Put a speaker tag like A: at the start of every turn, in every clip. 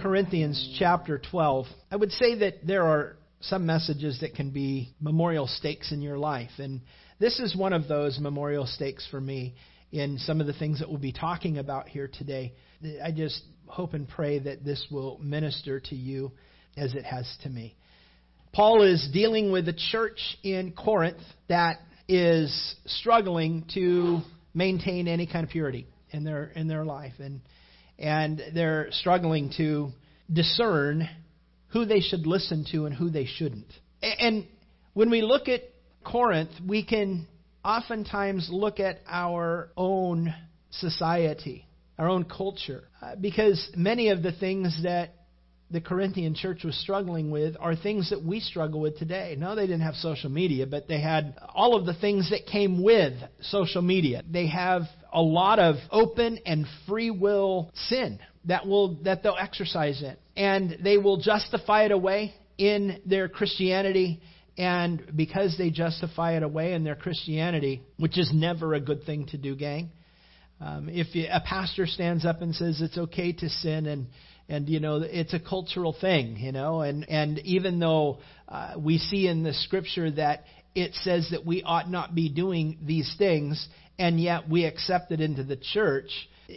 A: Corinthians chapter 12, I would say that there are some messages that can be memorial stakes in your life. And this is one of those memorial stakes for me in some of the things that we'll be talking about here today. I just hope and pray that this will minister to you as it has to me. Paul is dealing with a church in Corinth that is struggling to maintain any kind of purity in their in their life and and they're struggling to discern who they should listen to and who they shouldn't. And when we look at Corinth, we can oftentimes look at our own society, our own culture, uh, because many of the things that the Corinthian church was struggling with are things that we struggle with today. No, they didn't have social media, but they had all of the things that came with social media. They have a lot of open and free will sin that will that they'll exercise in. And they will justify it away in their Christianity and because they justify it away in their Christianity, which is never a good thing to do, gang. Um, if you, a pastor stands up and says it's okay to sin and and you know it's a cultural thing, you know, and and even though uh, we see in the scripture that it says that we ought not be doing these things, and yet we accept it into the church,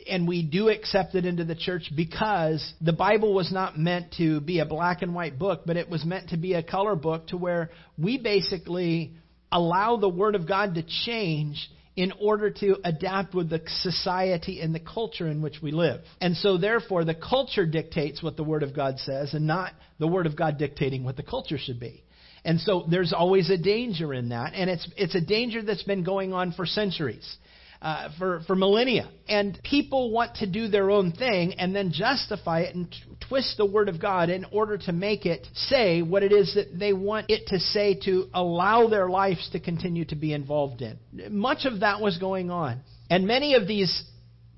A: and we do accept it into the church because the Bible was not meant to be a black and white book, but it was meant to be a color book to where we basically allow the Word of God to change in order to adapt with the society and the culture in which we live. And so, therefore, the culture dictates what the Word of God says and not the Word of God dictating what the culture should be. And so there's always a danger in that, and it's it's a danger that's been going on for centuries uh, for, for millennia. And people want to do their own thing and then justify it and t- twist the Word of God in order to make it say what it is that they want it to say to allow their lives to continue to be involved in. Much of that was going on. And many of these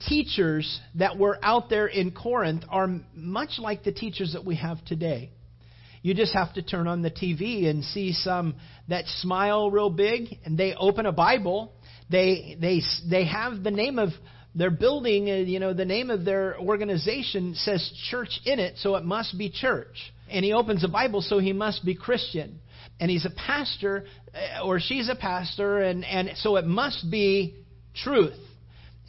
A: teachers that were out there in Corinth are much like the teachers that we have today. You just have to turn on the TV and see some that smile real big and they open a Bible they they they have the name of their building, uh, you know, the name of their organization says church in it, so it must be church. And he opens a Bible, so he must be Christian. And he's a pastor, uh, or she's a pastor, and, and so it must be truth.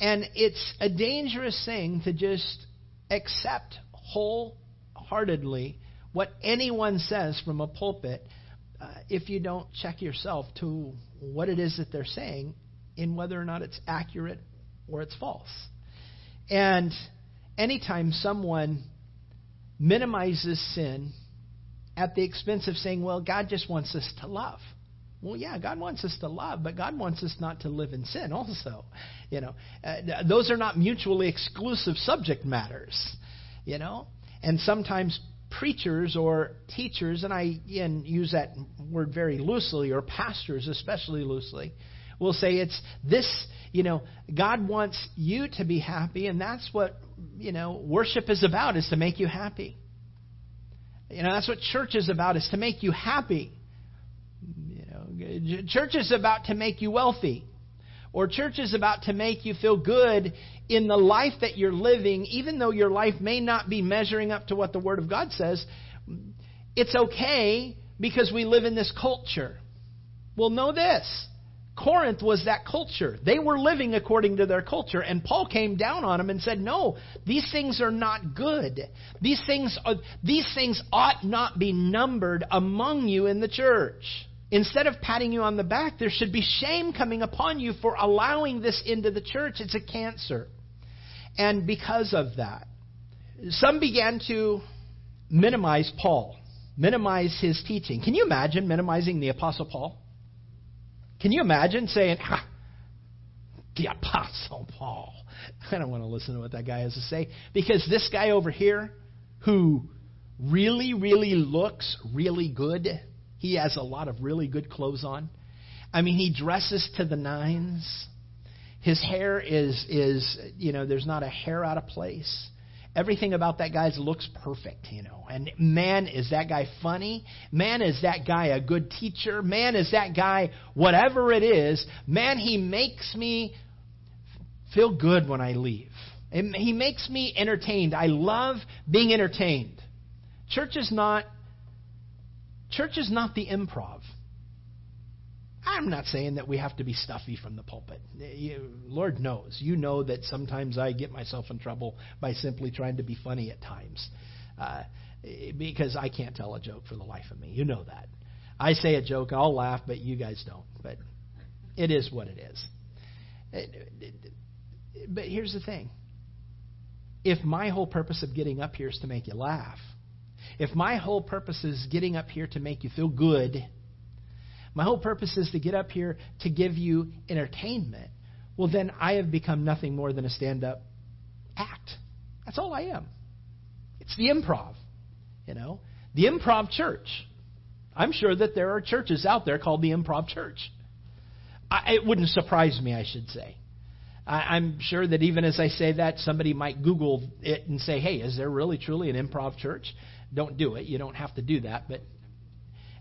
A: And it's a dangerous thing to just accept wholeheartedly what anyone says from a pulpit uh, if you don't check yourself to what it is that they're saying in whether or not it's accurate or it's false. And anytime someone minimizes sin at the expense of saying, well, God just wants us to love. Well, yeah, God wants us to love, but God wants us not to live in sin also. You know, uh, those are not mutually exclusive subject matters, you know? And sometimes preachers or teachers, and I again use that word very loosely, or pastors especially loosely, will say it's this, you know, God wants you to be happy, and that's what, you know, worship is about, is to make you happy. You know, that's what church is about, is to make you happy. You know, church is about to make you wealthy. Or church is about to make you feel good in the life that you're living, even though your life may not be measuring up to what the Word of God says. It's okay because we live in this culture. Well, know this Corinth was that culture. They were living according to their culture. And Paul came down on them and said, No, these things are not good. These things, are, these things ought not be numbered among you in the church. Instead of patting you on the back, there should be shame coming upon you for allowing this into the church. It's a cancer. And because of that, some began to minimize Paul, minimize his teaching. Can you imagine minimizing the Apostle Paul? Can you imagine saying, ah, the Apostle Paul? I don't want to listen to what that guy has to say because this guy over here who really, really looks really good. He has a lot of really good clothes on. I mean, he dresses to the nines. His hair is is you know, there's not a hair out of place. Everything about that guy looks perfect, you know. And man, is that guy funny? Man, is that guy a good teacher? Man, is that guy whatever it is? Man, he makes me feel good when I leave. He makes me entertained. I love being entertained. Church is not church is not the improv. I'm not saying that we have to be stuffy from the pulpit. You, Lord knows. You know that sometimes I get myself in trouble by simply trying to be funny at times. Uh, because I can't tell a joke for the life of me. You know that. I say a joke, I'll laugh, but you guys don't. But it is what it is. But here's the thing if my whole purpose of getting up here is to make you laugh, if my whole purpose is getting up here to make you feel good, my whole purpose is to get up here to give you entertainment, well, then I have become nothing more than a stand up act. That's all I am. It's the improv, you know, the improv church. I'm sure that there are churches out there called the improv church. I, it wouldn't surprise me, I should say. I, I'm sure that even as I say that, somebody might Google it and say, hey, is there really truly an improv church? Don't do it. You don't have to do that. But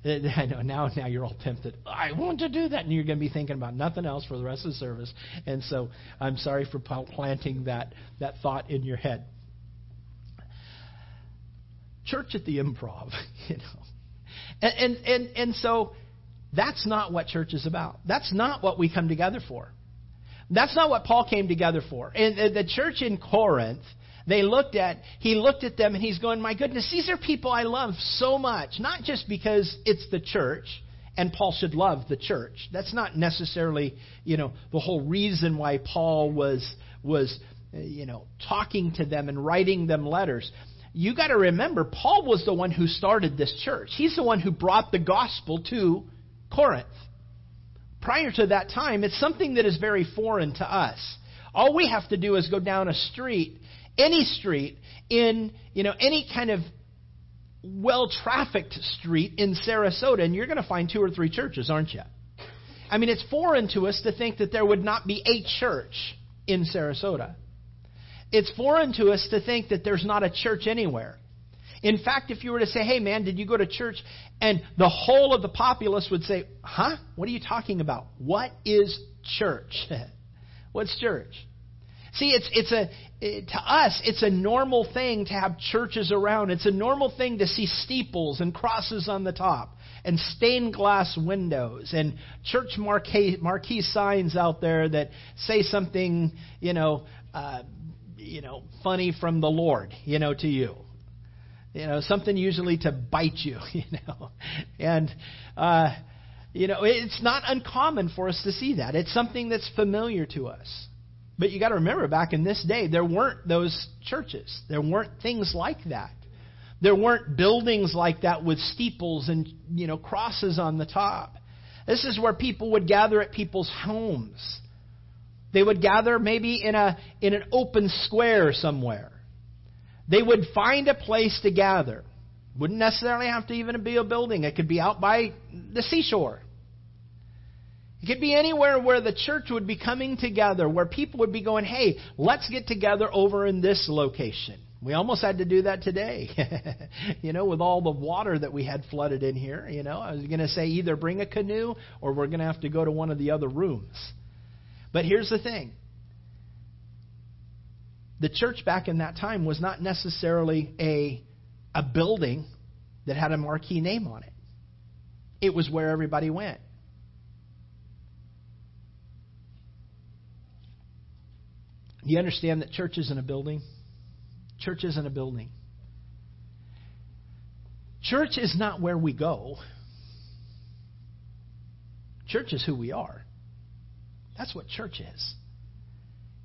A: I know now, now you're all tempted. I want to do that, and you're going to be thinking about nothing else for the rest of the service. And so, I'm sorry for planting that that thought in your head. Church at the Improv, you know, and and and, and so that's not what church is about. That's not what we come together for. That's not what Paul came together for. And the church in Corinth, they looked at, he looked at them and he's going, my goodness, these are people I love so much. Not just because it's the church, and Paul should love the church. That's not necessarily, you know, the whole reason why Paul was, was, uh, you know, talking to them and writing them letters. You got to remember, Paul was the one who started this church. He's the one who brought the gospel to Corinth prior to that time, it's something that is very foreign to us. All we have to do is go down a street, any street, in you know any kind of well-trafficked street in Sarasota, and you're going to find two or three churches, aren't you? I mean, it's foreign to us to think that there would not be a church in Sarasota. It's foreign to us to think that there's not a church anywhere. In fact, if you were to say, hey man, did you go to church? And the whole of the populace would say, huh? What are you talking about? What is church? What's church? See, it's, it's a, it, to us, it's a normal thing to have churches around. It's a normal thing to see steeples and crosses on the top and stained glass windows and church marquee, marquee signs out there that say something, you know, uh, you know, funny from the Lord, you know, to you you know, something usually to bite you, you know. And, uh, you know, it's not uncommon for us to see that. It's something that's familiar to us. But you got to remember, back in this day, there weren't those churches. There weren't things like that. There weren't buildings like that with steeples and, you know, crosses on the top. This is where people would gather at people's homes. They would gather maybe in a in an open square somewhere. They would find a place to gather. Wouldn't necessarily have to even be a building. It could be out by the seashore. It could be anywhere where the church would be coming together, where people would be going, hey, let's get together over in this location. We almost had to do that today, you know, with all the water that we had flooded in here. You know, I was going to say either bring a canoe or we're going to have to go to one of the other rooms. But here's the thing the church back in that time was not necessarily a, a building that had a marquee name on it, it was where everybody went. Do you understand that church isn't a building? Church isn't a building. Church is not where we go. Church is who we are. That's what church is.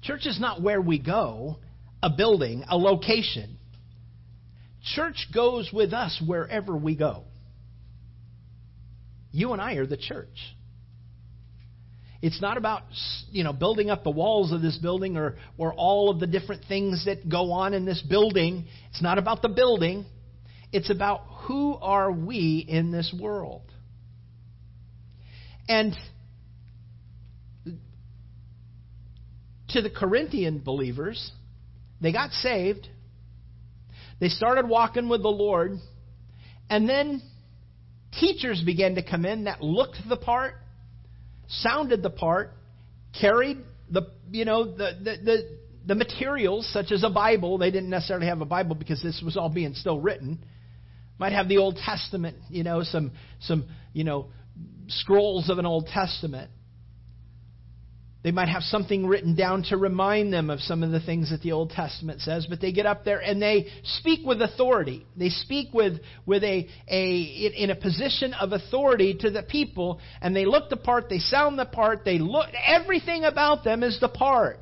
A: Church is not where we go, a building, a location. Church goes with us wherever we go. You and I are the church. It's not about you know building up the walls of this building or or all of the different things that go on in this building. It's not about the building. It's about who are we in this world. And to the Corinthian believers, they got saved. They started walking with the Lord. And then teachers began to come in that looked the part, sounded the part, carried the you know the the, the the materials such as a Bible. They didn't necessarily have a Bible because this was all being still written. Might have the Old Testament, you know, some some you know scrolls of an Old Testament. They might have something written down to remind them of some of the things that the Old Testament says, but they get up there and they speak with authority. They speak with, with a, a, in a position of authority to the people, and they look the part, they sound the part, they look, everything about them is the part.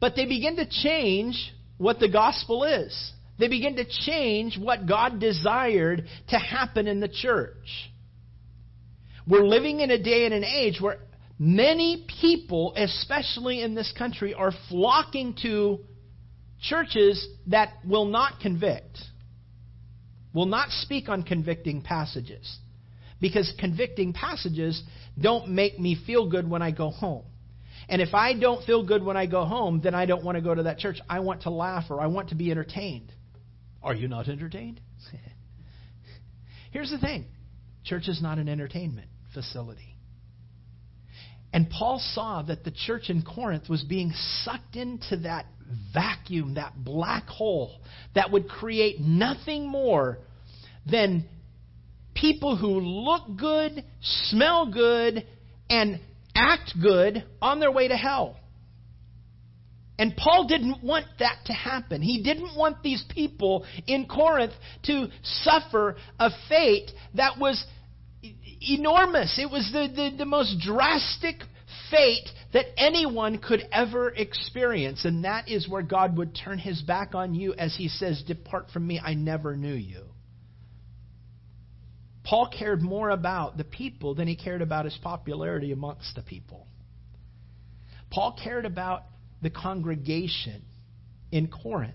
A: But they begin to change what the gospel is. They begin to change what God desired to happen in the church. We're living in a day and an age where Many people, especially in this country, are flocking to churches that will not convict, will not speak on convicting passages. Because convicting passages don't make me feel good when I go home. And if I don't feel good when I go home, then I don't want to go to that church. I want to laugh or I want to be entertained. Are you not entertained? Here's the thing church is not an entertainment facility. And Paul saw that the church in Corinth was being sucked into that vacuum, that black hole that would create nothing more than people who look good, smell good, and act good on their way to hell. And Paul didn't want that to happen. He didn't want these people in Corinth to suffer a fate that was enormous. It was the, the, the most drastic fate that anyone could ever experience. And that is where God would turn his back on you as he says, Depart from me, I never knew you. Paul cared more about the people than he cared about his popularity amongst the people. Paul cared about the congregation in Corinth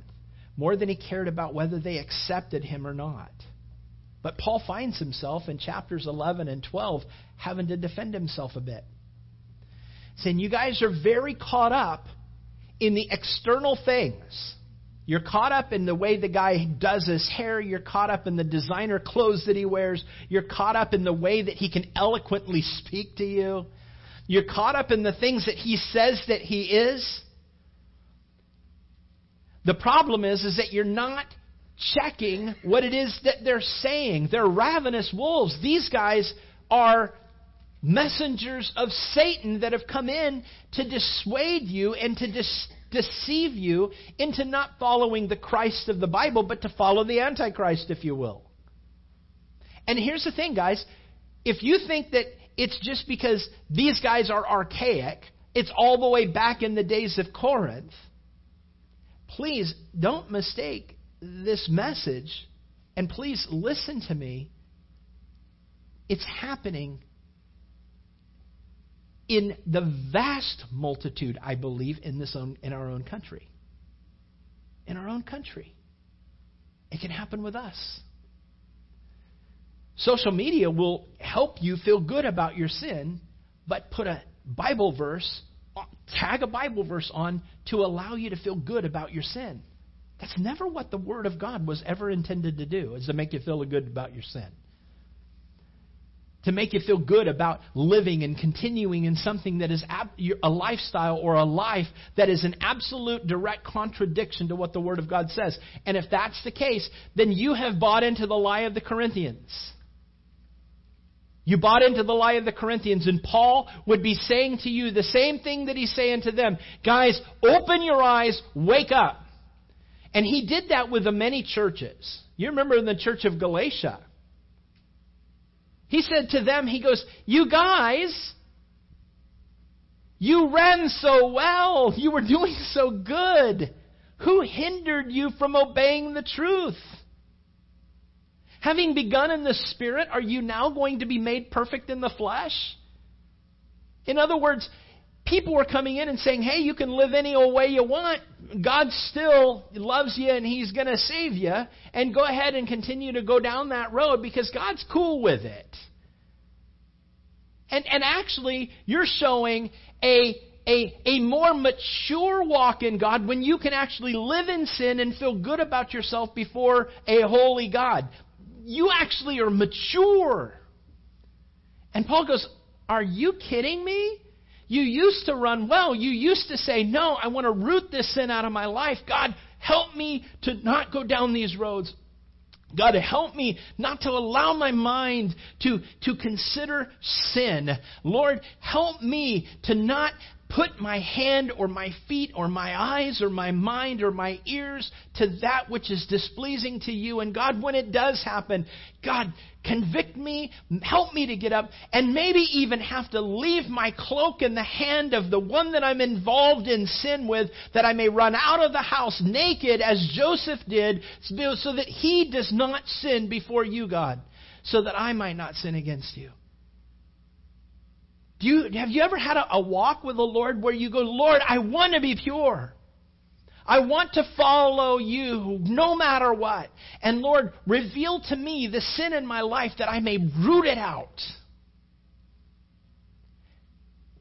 A: more than he cared about whether they accepted him or not. But Paul finds himself in chapters 11 and 12 having to defend himself a bit. Saying, You guys are very caught up in the external things. You're caught up in the way the guy does his hair. You're caught up in the designer clothes that he wears. You're caught up in the way that he can eloquently speak to you. You're caught up in the things that he says that he is. The problem is, is that you're not checking what it is that they're saying. They're ravenous wolves. These guys are messengers of Satan that have come in to dissuade you and to dis- deceive you into not following the Christ of the Bible, but to follow the Antichrist, if you will. And here's the thing, guys. If you think that it's just because these guys are archaic, it's all the way back in the days of Corinth, please don't mistake this message, and please listen to me. It's happening in the vast multitude, I believe, in this own, in our own country. In our own country. It can happen with us. Social media will help you feel good about your sin, but put a Bible verse, tag a Bible verse on to allow you to feel good about your sin. That's never what the Word of God was ever intended to do, is to make you feel good about your sin. To make you feel good about living and continuing in something that is a lifestyle or a life that is an absolute direct contradiction to what the Word of God says. And if that's the case, then you have bought into the lie of the Corinthians. You bought into the lie of the Corinthians, and Paul would be saying to you the same thing that he's saying to them Guys, open your eyes, wake up. And he did that with the many churches. You remember in the church of Galatia. He said to them, He goes, You guys, you ran so well. You were doing so good. Who hindered you from obeying the truth? Having begun in the Spirit, are you now going to be made perfect in the flesh? In other words, people were coming in and saying, hey, you can live any old way you want. God still loves you and He's going to save you. And go ahead and continue to go down that road because God's cool with it. And, and actually, you're showing a, a, a more mature walk in God when you can actually live in sin and feel good about yourself before a holy God. You actually are mature. And Paul goes, Are you kidding me? You used to run well. You used to say, No, I want to root this sin out of my life. God, help me to not go down these roads. God, help me not to allow my mind to, to consider sin. Lord, help me to not put my hand or my feet or my eyes or my mind or my ears to that which is displeasing to you. And God, when it does happen, God, convict me, help me to get up, and maybe even have to leave my cloak in the hand of the one that I'm involved in sin with, that I may run out of the house naked as Joseph did, so that he does not sin before you, God, so that I might not sin against you. Do you, have you ever had a, a walk with the Lord where you go, Lord, I want to be pure. I want to follow you no matter what. And Lord, reveal to me the sin in my life that I may root it out.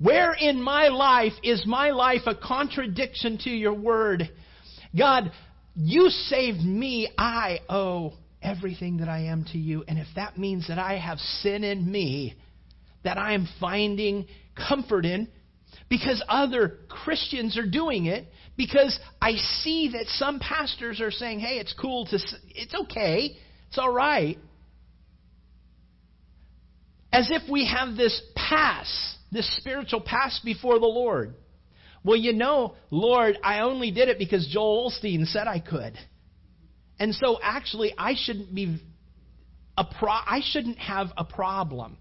A: Where in my life is my life a contradiction to your word? God, you saved me. I owe everything that I am to you. And if that means that I have sin in me, that I am finding comfort in because other Christians are doing it, because I see that some pastors are saying, hey, it's cool to, it's okay, it's all right. As if we have this pass, this spiritual pass before the Lord. Well, you know, Lord, I only did it because Joel Osteen said I could. And so actually, I shouldn't be a pro- I shouldn't have a problem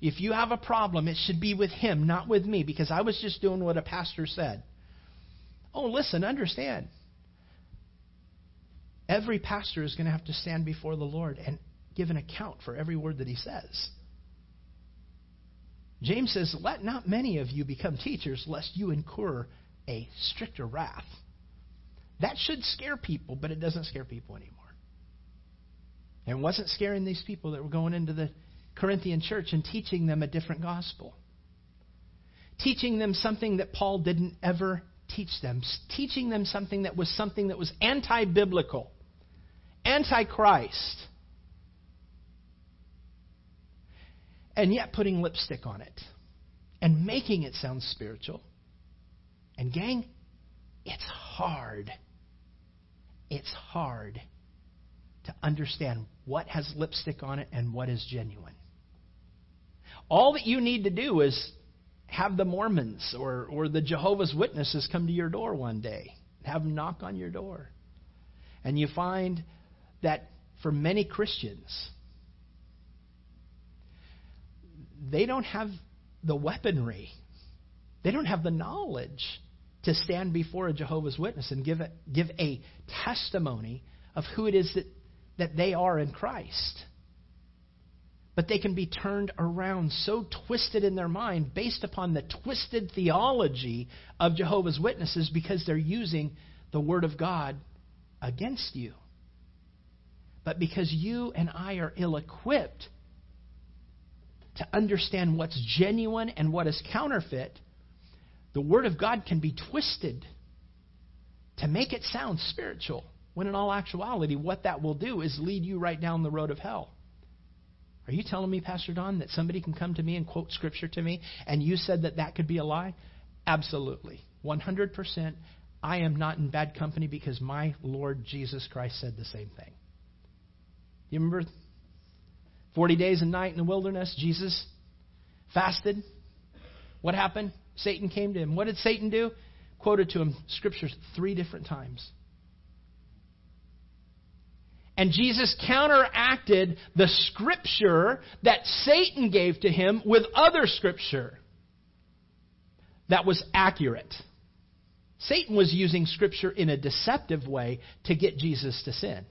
A: if you have a problem, it should be with him, not with me, because I was just doing what a pastor said. Oh, listen, understand. Every pastor is going to have to stand before the Lord and give an account for every word that he says. James says, Let not many of you become teachers, lest you incur a stricter wrath. That should scare people, but it doesn't scare people anymore. And it wasn't scaring these people that were going into the Corinthian church and teaching them a different gospel. Teaching them something that Paul didn't ever teach them. Teaching them something that was something that was anti biblical, anti Christ. And yet putting lipstick on it and making it sound spiritual. And, gang, it's hard. It's hard to understand what has lipstick on it and what is genuine. All that you need to do is have the Mormons or, or the Jehovah's Witnesses come to your door one day, have them knock on your door. And you find that for many Christians, they don't have the weaponry, they don't have the knowledge to stand before a Jehovah's Witness and give a, give a testimony of who it is that, that they are in Christ but they can be turned around so twisted in their mind based upon the twisted theology of Jehovah's Witnesses because they're using the Word of God against you. But because you and I are ill equipped to understand what's genuine and what is counterfeit, the Word of God can be twisted to make it sound spiritual, when in all actuality, what that will do is lead you right down the road of hell. Are you telling me, Pastor Don, that somebody can come to me and quote Scripture to me and you said that that could be a lie? Absolutely. 100%. I am not in bad company because my Lord Jesus Christ said the same thing. You remember 40 days and night in the wilderness? Jesus fasted. What happened? Satan came to him. What did Satan do? Quoted to him scriptures three different times. And Jesus counteracted the scripture that Satan gave to him with other scripture that was accurate. Satan was using scripture in a deceptive way to get Jesus to sin.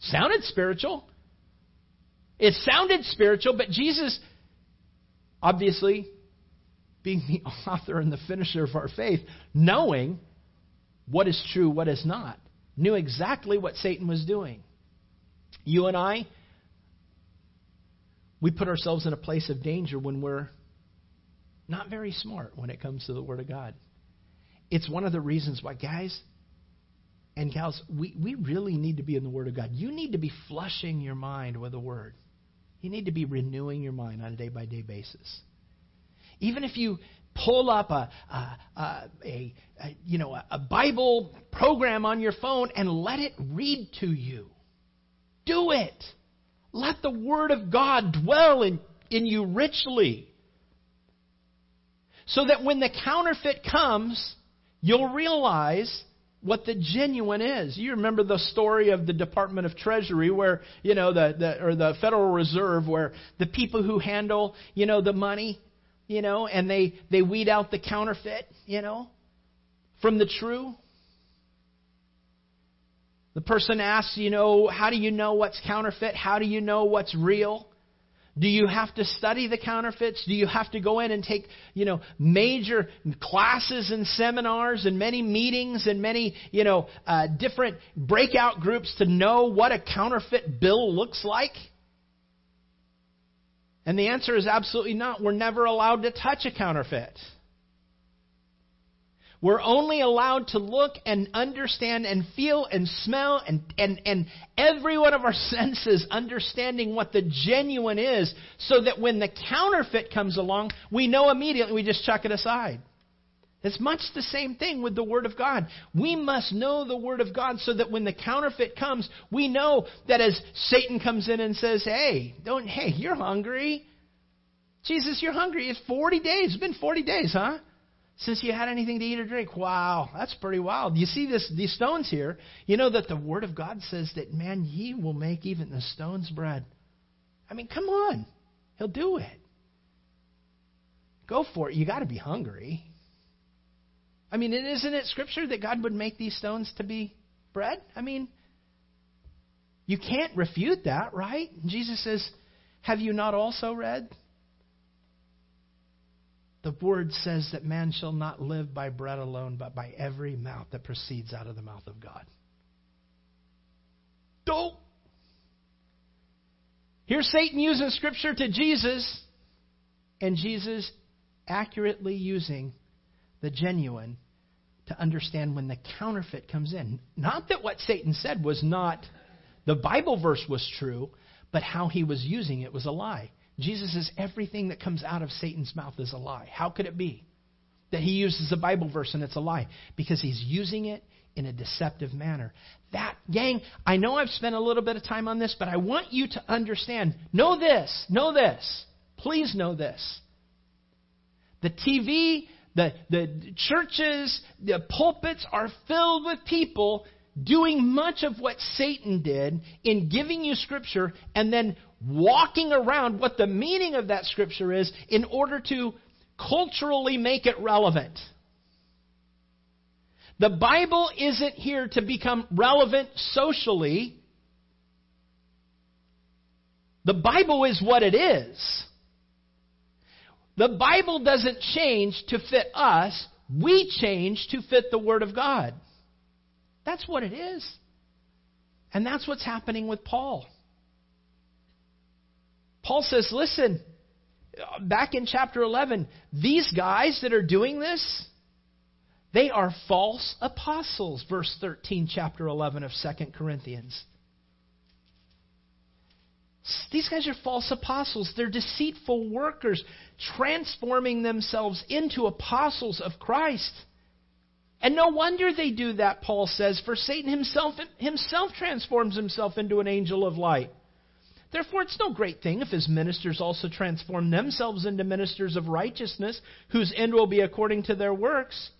A: Sounded spiritual. It sounded spiritual, but Jesus obviously being the author and the finisher of our faith, knowing what is true, what is not, knew exactly what Satan was doing. You and I, we put ourselves in a place of danger when we're not very smart when it comes to the Word of God. It's one of the reasons why, guys and gals, we, we really need to be in the Word of God. You need to be flushing your mind with the Word. You need to be renewing your mind on a day by day basis. Even if you pull up a, a, a, a, you know a Bible program on your phone and let it read to you, do it. Let the Word of God dwell in, in you richly. So that when the counterfeit comes, you'll realize what the genuine is. You remember the story of the Department of Treasury where, you know, the, the or the Federal Reserve where the people who handle, you know, the money, you know, and they they weed out the counterfeit, you know, from the true. The person asks, you know, how do you know what's counterfeit? How do you know what's real? Do you have to study the counterfeits? Do you have to go in and take, you know, major classes and seminars and many meetings and many, you know, uh, different breakout groups to know what a counterfeit bill looks like? And the answer is absolutely not. We're never allowed to touch a counterfeit. We're only allowed to look and understand and feel and smell and, and, and every one of our senses understanding what the genuine is so that when the counterfeit comes along, we know immediately, we just chuck it aside. It's much the same thing with the Word of God. We must know the Word of God so that when the counterfeit comes, we know that as Satan comes in and says, Hey, don't, hey, you're hungry. Jesus, you're hungry. It's 40 days. It's been 40 days, huh? Since you had anything to eat or drink. Wow, that's pretty wild. You see this these stones here. You know that the word of God says that man, he will make even the stones bread. I mean, come on. He'll do it. Go for it. You got to be hungry. I mean, isn't it scripture that God would make these stones to be bread? I mean, you can't refute that, right? Jesus says, Have you not also read the word says that man shall not live by bread alone, but by every mouth that proceeds out of the mouth of God. Don't. Here's Satan using Scripture to Jesus, and Jesus accurately using the genuine to understand when the counterfeit comes in. Not that what Satan said was not, the Bible verse was true, but how he was using it was a lie. Jesus says everything that comes out of Satan's mouth is a lie. How could it be that he uses a Bible verse and it's a lie? Because he's using it in a deceptive manner. That, gang, I know I've spent a little bit of time on this, but I want you to understand. Know this, know this. Please know this. The TV, the, the churches, the pulpits are filled with people doing much of what Satan did in giving you Scripture and then walking around what the meaning of that Scripture is in order to culturally make it relevant. The Bible isn't here to become relevant socially. The Bible is what it is. The Bible doesn't change to fit us, we change to fit the Word of God. That's what it is. And that's what's happening with Paul. Paul says, listen, back in chapter 11, these guys that are doing this, they are false apostles. Verse 13, chapter 11 of 2 Corinthians. These guys are false apostles. They're deceitful workers, transforming themselves into apostles of Christ. And no wonder they do that, Paul says, for Satan himself, himself transforms himself into an angel of light. Therefore, it's no great thing if his ministers also transform themselves into ministers of righteousness, whose end will be according to their works.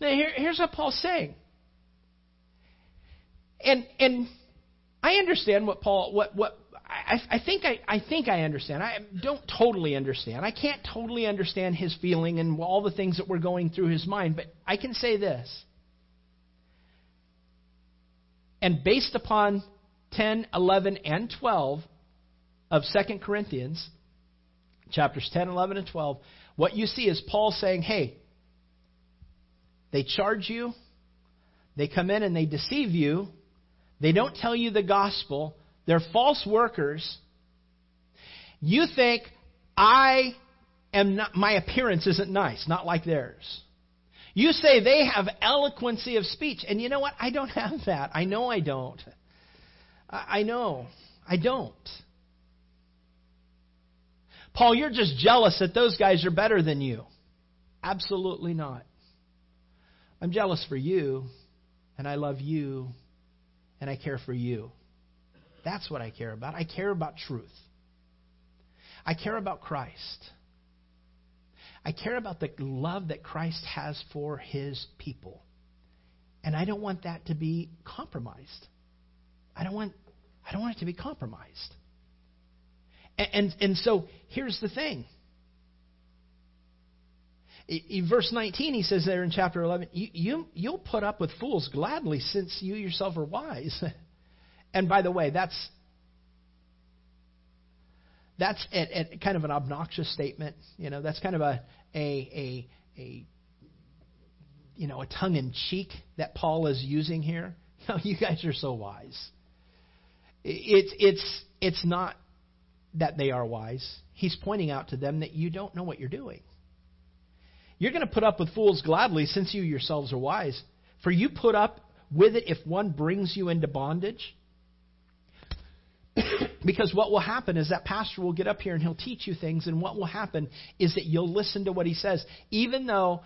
A: Now, here, here's what Paul's saying. And, and I understand what Paul, what, what I, I, think I, I think I understand. I don't totally understand. I can't totally understand his feeling and all the things that were going through his mind, but I can say this. And based upon 10, 11, and 12 of 2 Corinthians, chapters 10, 11, and 12, what you see is Paul saying, hey, they charge you, they come in and they deceive you, they don't tell you the gospel, they're false workers. You think I am not, my appearance isn't nice, not like theirs. You say they have eloquency of speech, and you know what? I don't have that. I know I don't. I know. I don't. Paul, you're just jealous that those guys are better than you. Absolutely not. I'm jealous for you, and I love you, and I care for you. That's what I care about. I care about truth. I care about Christ. I care about the love that Christ has for his people. And I don't want that to be compromised. I don't want I don't want it to be compromised. And, and, and so here's the thing. In verse 19, he says there in chapter 11, you, you, you'll put up with fools gladly since you yourself are wise. and by the way, that's that's a, a kind of an obnoxious statement. You know, that's kind of a a a, a you know a tongue in cheek that Paul is using here. You, know, you guys are so wise. It's it's it's not that they are wise. He's pointing out to them that you don't know what you're doing. You're going to put up with fools gladly since you yourselves are wise. For you put up with it if one brings you into bondage. because what will happen is that pastor will get up here and he'll teach you things, and what will happen is that you'll listen to what he says, even though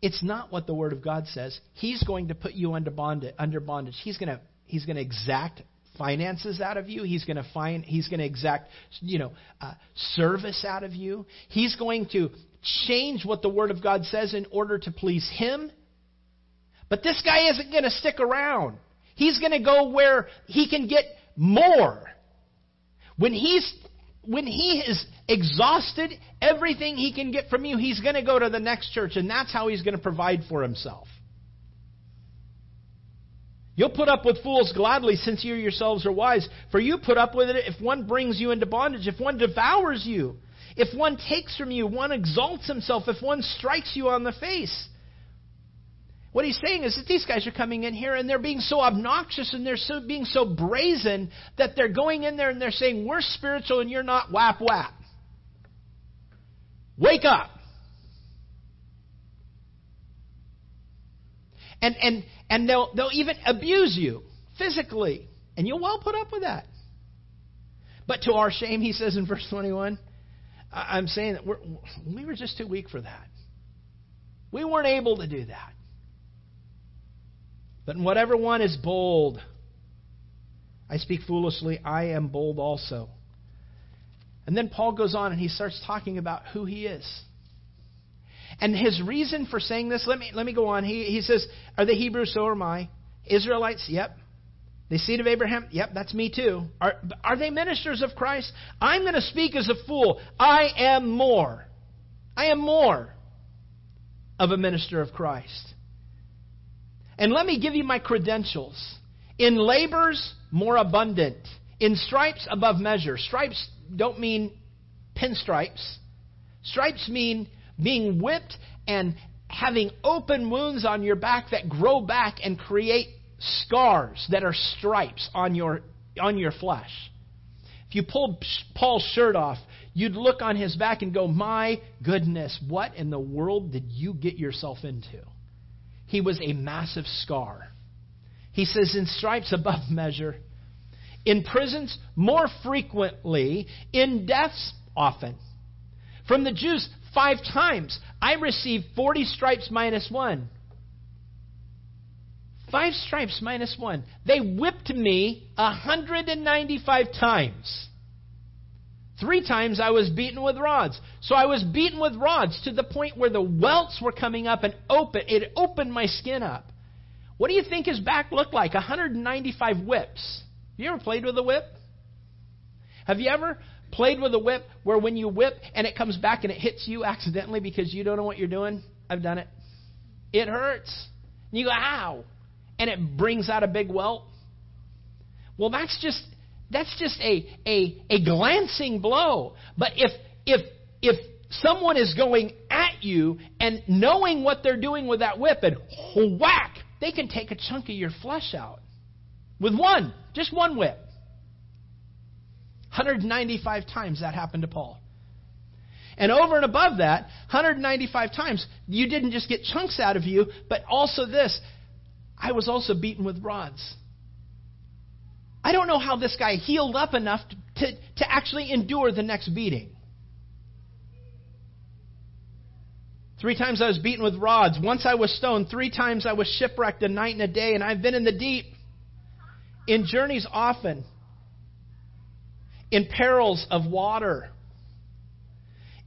A: it's not what the Word of God says. He's going to put you under bondage. Under bondage. He's going to he's going to exact finances out of you. He's going to find he's going to exact you know uh, service out of you. He's going to change what the Word of God says in order to please Him. But this guy isn't going to stick around. He's going to go where he can get more. When he's when he is exhausted everything he can get from you, he's going to go to the next church, and that's how he's going to provide for himself. You'll put up with fools gladly since you yourselves are wise. For you put up with it if one brings you into bondage, if one devours you, if one takes from you, one exalts himself, if one strikes you on the face. What he's saying is that these guys are coming in here and they're being so obnoxious and they're so, being so brazen that they're going in there and they're saying, We're spiritual and you're not whap whap. Wake up. And, and, and they'll, they'll even abuse you physically. And you'll well put up with that. But to our shame, he says in verse 21, I'm saying that we're, we were just too weak for that. We weren't able to do that. But whatever one is bold, I speak foolishly, I am bold also. And then Paul goes on and he starts talking about who he is. And his reason for saying this, let me, let me go on. He, he says, Are they Hebrews? So am I. Israelites? Yep. The seed of Abraham? Yep, that's me too. Are, are they ministers of Christ? I'm going to speak as a fool. I am more. I am more of a minister of Christ. And let me give you my credentials. In labors, more abundant. In stripes, above measure. Stripes don't mean pinstripes. Stripes mean being whipped and having open wounds on your back that grow back and create scars that are stripes on your on your flesh. If you pulled Paul's shirt off, you'd look on his back and go, "My goodness, what in the world did you get yourself into?" He was a massive scar. He says in stripes above measure, in prisons more frequently, in deaths often. From the Jews, five times. I received 40 stripes minus one. Five stripes minus one. They whipped me 195 times. Three times I was beaten with rods. So I was beaten with rods to the point where the welts were coming up and open. It opened my skin up. What do you think his back looked like? 195 whips. Have you ever played with a whip? Have you ever played with a whip where when you whip and it comes back and it hits you accidentally because you don't know what you're doing? I've done it. It hurts. And you go, ow. And it brings out a big welt. Well, that's just that's just a, a, a glancing blow. But if if if someone is going at you and knowing what they're doing with that whip and whack, they can take a chunk of your flesh out with one, just one whip. 195 times that happened to Paul. And over and above that, 195 times, you didn't just get chunks out of you, but also this I was also beaten with rods. I don't know how this guy healed up enough to, to, actually endure the next beating. Three times I was beaten with rods. Once I was stoned. Three times I was shipwrecked a night and a day. And I've been in the deep, in journeys often, in perils of water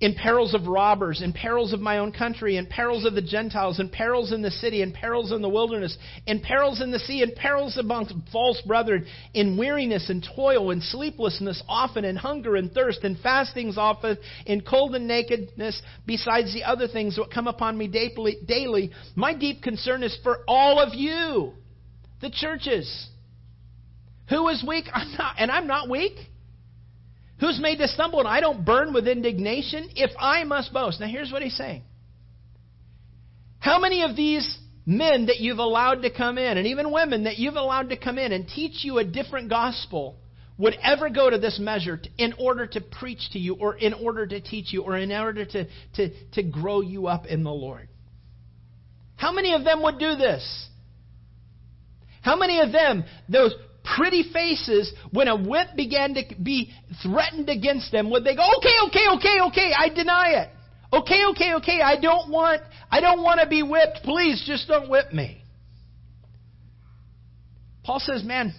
A: in perils of robbers, in perils of my own country, in perils of the Gentiles, in perils in the city, in perils in the wilderness, in perils in the sea, in perils amongst false brethren, in weariness and toil, in sleeplessness often, in hunger and thirst, in fastings often, in cold and nakedness, besides the other things that come upon me daily. My deep concern is for all of you, the churches. Who is weak? I'm not, and I'm not weak. Who's made to stumble and I don't burn with indignation if I must boast? Now, here's what he's saying. How many of these men that you've allowed to come in, and even women that you've allowed to come in and teach you a different gospel, would ever go to this measure in order to preach to you, or in order to teach you, or in order to, to, to grow you up in the Lord? How many of them would do this? How many of them, those pretty faces, when a whip began to be threatened against them, would they go, okay, okay, okay, okay, I deny it. Okay, okay, okay, I don't want, I don't want to be whipped. Please, just don't whip me. Paul says, man,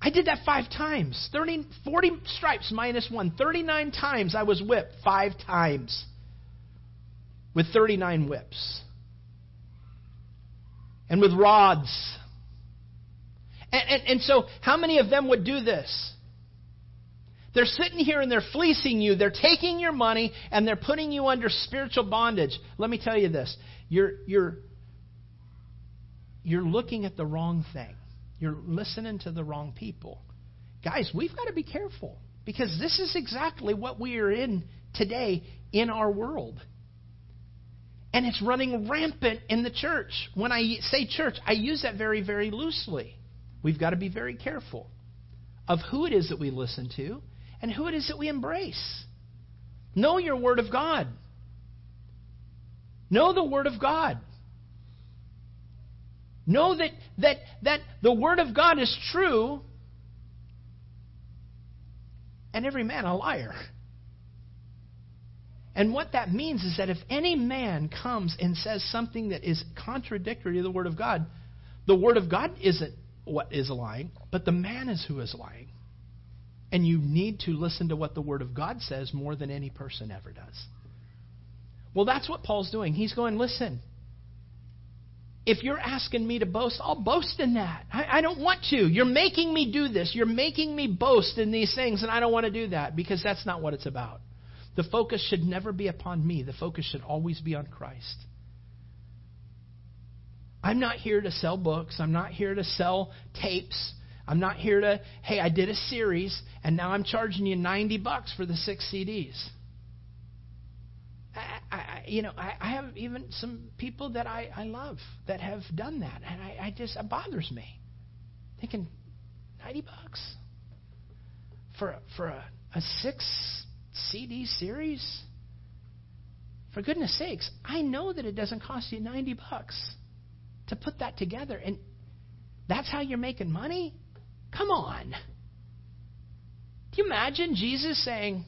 A: I did that five times. 30, 40 stripes minus one. 39 times I was whipped. Five times. With 39 whips. And with rods and, and, and so, how many of them would do this? They're sitting here and they're fleecing you. They're taking your money and they're putting you under spiritual bondage. Let me tell you this. You're, you're, you're looking at the wrong thing. You're listening to the wrong people. Guys, we've got to be careful because this is exactly what we are in today in our world. And it's running rampant in the church. When I say church, I use that very, very loosely. We've got to be very careful of who it is that we listen to and who it is that we embrace. Know your Word of God. Know the Word of God. Know that, that, that the Word of God is true and every man a liar. And what that means is that if any man comes and says something that is contradictory to the Word of God, the Word of God isn't what is lying, but the man is who is lying. And you need to listen to what the Word of God says more than any person ever does. Well, that's what Paul's doing. He's going, listen, if you're asking me to boast, I'll boast in that. I, I, don't want to. You're making me do this. You're making me boast in these things, and I don't want to do that because that's not what it's about. The focus should never be upon me, the focus should always be on Christ. I'm not here to sell books. I'm not here to sell tapes. I'm not here to, hey, I did a series and now I'm charging you 90 bucks for the six CDs. I, I, you know, I, I have even some people that I, I love that have done that, and I, I just it bothers me. Thinking, ninety bucks for for a, a six CD series. For goodness sakes, I know that it doesn't cost you ninety bucks to put that together. And that's how you're making money? Come on. Do you imagine Jesus saying,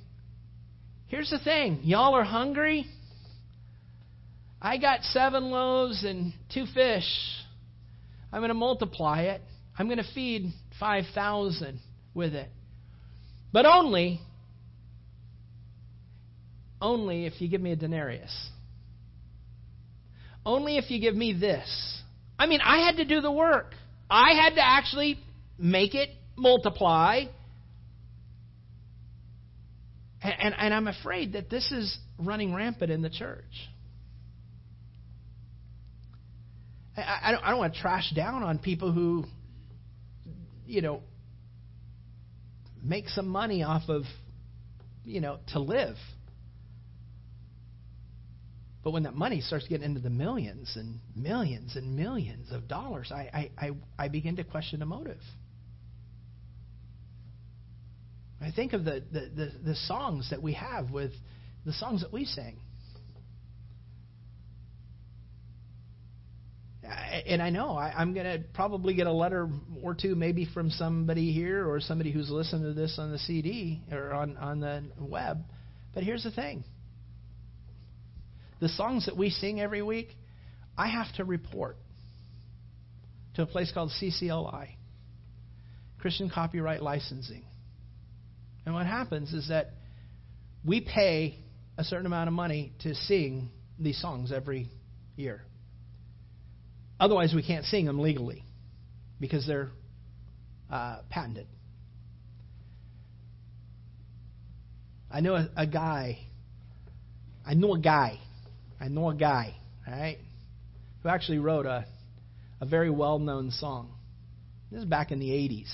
A: Here's the thing, y'all are hungry? I got seven loaves and two fish. I'm going to multiply it. I'm going to feed 5,000 with it. But only, only if you give me a denarius. Only if you give me this. I mean, I had to do the work. I had to actually make it multiply. And, and, and I'm afraid that this is running rampant in the church. I, I, don't, I don't want to trash down on people who, you know, make some money off of, you know, to live. But when that money starts getting into the millions and millions and millions of dollars, I, I, I, I begin to question the motive. I think of the, the, the, the songs that we have with the songs that we sing. and I know I, I'm going to probably get a letter or two, maybe from somebody here or somebody who's listened to this on the CD or on, on the web. But here's the thing the songs that we sing every week, I have to report to a place called CCLI, Christian Copyright Licensing. And what happens is that we pay a certain amount of money to sing these songs every year. Otherwise, we can't sing them legally because they're uh, patented. I know a, a, guy. I know a guy. I know a guy, right, who actually wrote a, a very well known song. This is back in the 80s.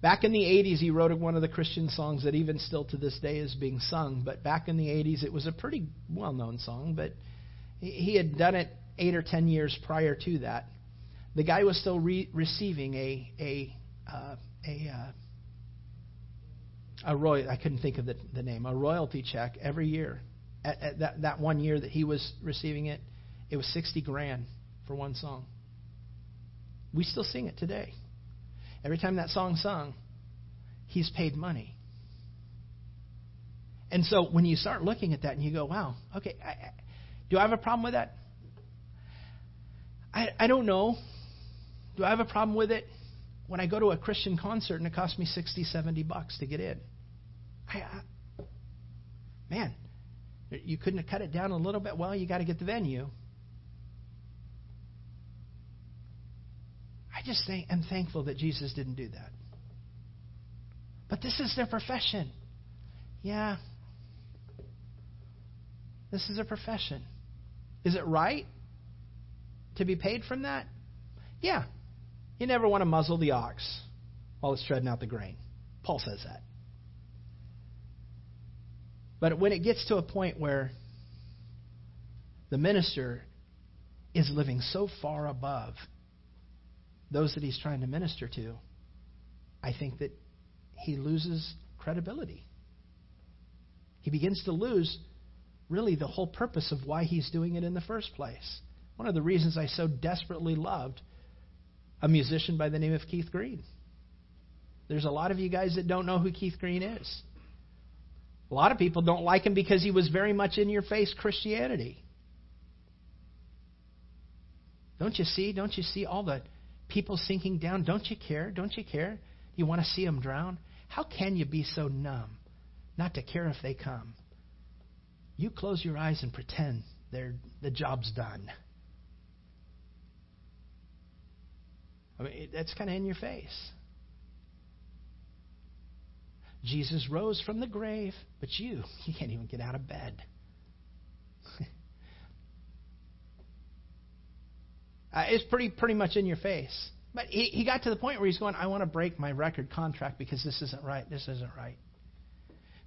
A: Back in the 80s, he wrote one of the Christian songs that even still to this day is being sung. But back in the 80s, it was a pretty well known song, but he had done it eight or ten years prior to that. The guy was still re- receiving a a uh, a uh, a royal. I couldn't think of the, the name. A royalty check every year. At, at that that one year that he was receiving it, it was sixty grand for one song. We still sing it today. Every time that song sung, he's paid money. And so when you start looking at that and you go, wow, okay, I, do I have a problem with that? I, I don't know. Do I have a problem with it when I go to a Christian concert and it costs me 60, 70 bucks to get in? I, I, man, you couldn't have cut it down a little bit? Well, you got to get the venue. I just think, am thankful that Jesus didn't do that. But this is their profession. Yeah. This is a profession. Is it right to be paid from that? Yeah. You never want to muzzle the ox while it's treading out the grain. Paul says that. But when it gets to a point where the minister is living so far above those that he's trying to minister to, I think that he loses credibility. He begins to lose really the whole purpose of why he's doing it in the first place. One of the reasons I so desperately loved a musician by the name of Keith Green. There's a lot of you guys that don't know who Keith Green is. A lot of people don't like him because he was very much in your face Christianity. Don't you see? Don't you see all the people sinking down? Don't you care? Don't you care? You want to see them drown? How can you be so numb not to care if they come? You close your eyes and pretend they're, the job's done. I mean, that's kind of in your face. Jesus rose from the grave, but you, you can't even get out of bed. uh, it's pretty pretty much in your face. But he, he got to the point where he's going, I want to break my record contract because this isn't right. This isn't right.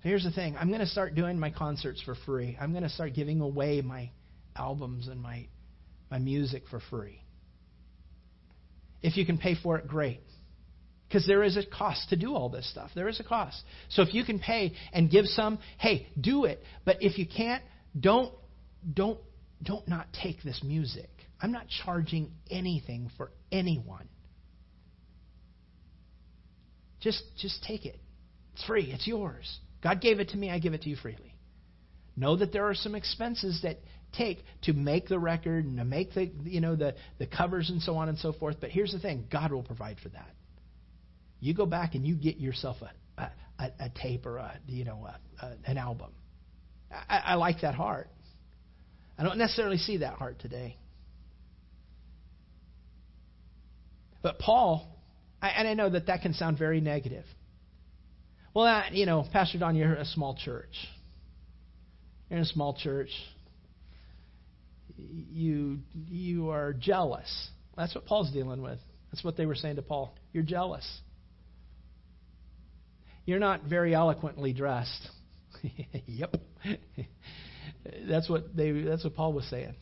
A: Here's the thing I'm going to start doing my concerts for free. I'm going to start giving away my albums and my, my music for free. If you can pay for it, great. Because there is a cost to do all this stuff. There is a cost. So if you can pay and give some, hey, do it. But if you can't, don't don't don't not take this music. I'm not charging anything for anyone. Just just take it. It's free. It's yours. God gave it to me, I give it to you freely. Know that there are some expenses that take to make the record and to make the you know the, the covers and so on and so forth. But here's the thing God will provide for that. You go back and you get yourself a, a, a tape or a you know a, a, an album. I, I like that heart. I don't necessarily see that heart today. But Paul, I, and I know that that can sound very negative. Well, uh, you know, Pastor Don, you're a small church. You're in a small church. You you are jealous. That's what Paul's dealing with. That's what they were saying to Paul. You're jealous. You're not very eloquently dressed. yep. That's what they. That's what Paul was saying.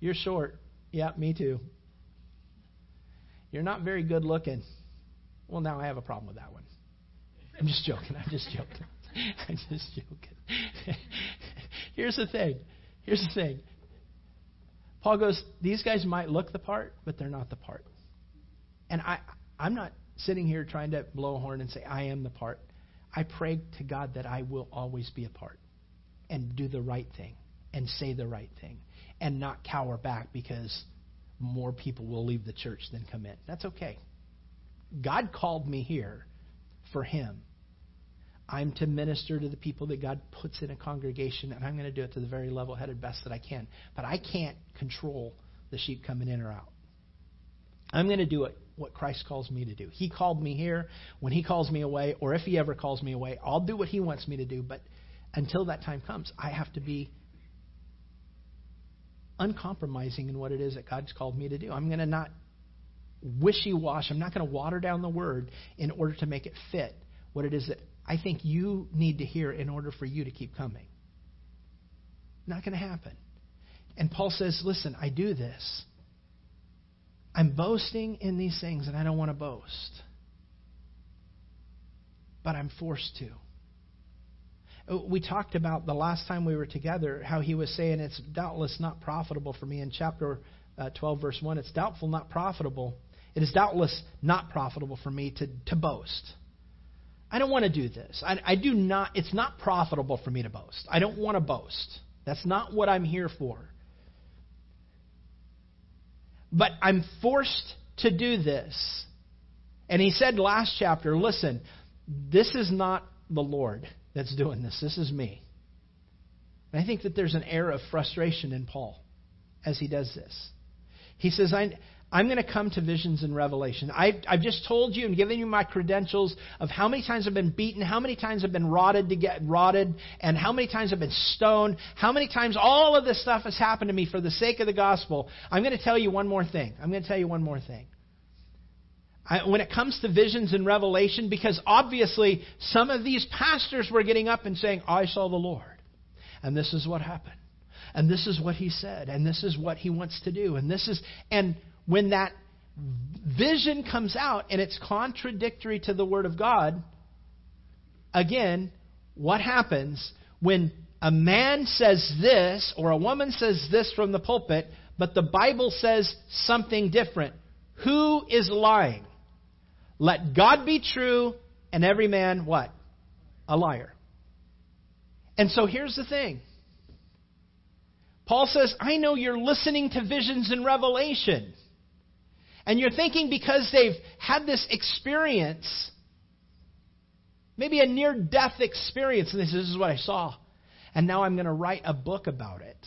A: You're short. Yeah, me too. You're not very good looking. Well, now I have a problem with that one. I'm just joking. I'm just joking. I'm just joking. Here's the thing. Here's the thing. Paul goes, These guys might look the part, but they're not the part. And I, I'm not sitting here trying to blow a horn and say, I am the part. I pray to God that I will always be a part and do the right thing and say the right thing and not cower back because more people will leave the church than come in. That's okay. God called me here for Him. I'm to minister to the people that God puts in a congregation, and I'm going to do it to the very level headed best that I can. But I can't control the sheep coming in or out. I'm going to do it what Christ calls me to do. He called me here. When He calls me away, or if He ever calls me away, I'll do what He wants me to do. But until that time comes, I have to be uncompromising in what it is that God's called me to do. I'm going to not wishy wash. I'm not going to water down the word in order to make it fit what it is that I think you need to hear in order for you to keep coming. Not going to happen. And Paul says, Listen, I do this. I'm boasting in these things, and I don't want to boast. But I'm forced to. Uh, we talked about the last time we were together how he was saying it's doubtless not profitable for me in chapter uh, 12, verse 1. It's doubtful, not profitable. It is doubtless not profitable for me to, to boast. I don't want to do this. I, I do not. It's not profitable for me to boast. I don't want to boast. That's not what I'm here for. But I'm forced to do this. And he said last chapter, listen, this is not the Lord that's doing this. This is me. And I think that there's an air of frustration in Paul as he does this. He says, I, I'm going to come to visions and revelation. I've, I've just told you and given you my credentials of how many times I've been beaten, how many times I've been rotted to get rotted, and how many times I've been stoned, how many times all of this stuff has happened to me for the sake of the gospel. I'm going to tell you one more thing. I'm going to tell you one more thing. I, when it comes to visions and revelation, because obviously some of these pastors were getting up and saying, I saw the Lord, and this is what happened, and this is what he said, and this is what he wants to do, and this is, and when that vision comes out and it's contradictory to the Word of God, again, what happens when a man says this or a woman says this from the pulpit, but the Bible says something different? Who is lying? Let God be true and every man what? A liar. And so here's the thing. Paul says, I know you're listening to visions and revelation. And you're thinking because they've had this experience, maybe a near death experience, and this is what I saw. And now I'm going to write a book about it.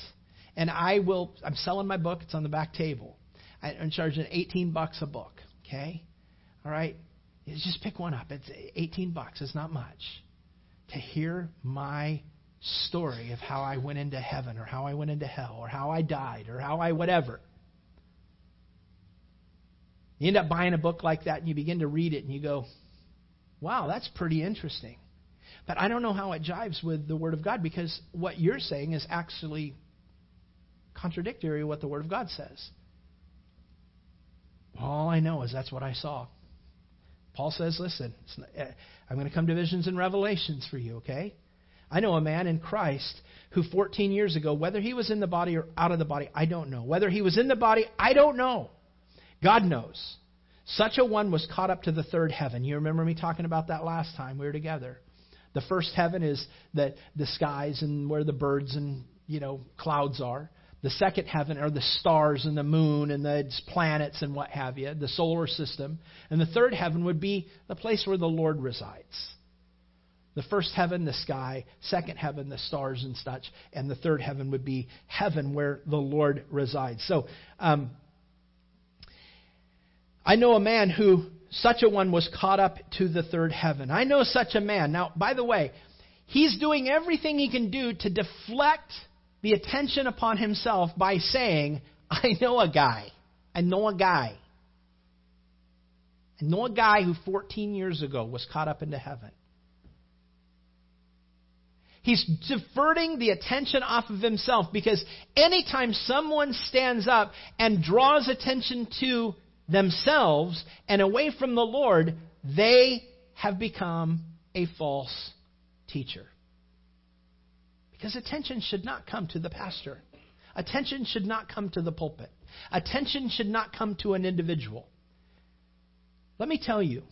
A: And I will, I'm selling my book, it's on the back table. I'm charging 18 bucks a book, okay? All right? Just pick one up. It's 18 bucks, it's not much. To hear my story of how I went into heaven or how I went into hell or how I died or how I whatever. You end up buying a book like that and you begin to read it and you go, wow, that's pretty interesting. But I don't know how it jives with the Word of God because what you're saying is actually contradictory to what the Word of God says. All I know is that's what I saw. Paul says, listen, eh, I'm going to come to visions and revelations for you, okay? I know a man in Christ who 14 years ago, whether he was in the body or out of the body, I don't know. Whether he was in the body, I don't know. God knows. Such a one was caught up to the third heaven. You remember me talking about that last time we were together. The first heaven is the, the skies and where the birds and you know clouds are. The second heaven are the stars and the moon and the planets and what have you, the solar system. And the third heaven would be the place where the Lord resides. The first heaven, the sky. Second heaven, the stars and such. And the third heaven would be heaven where the Lord resides. So, um, I know a man who, such a one, was caught up to the third heaven. I know such a man. Now, by the way, he's doing everything he can do to deflect the attention upon himself by saying, I know a guy. I know a guy. I know a guy who 14 years ago was caught up into heaven. He's diverting the attention off of himself because anytime someone stands up and draws attention to themselves and away from the Lord, they have become a false teacher. Because attention should not come to the pastor. Attention should not come to the pulpit. Attention should not come to an individual. Let me tell you,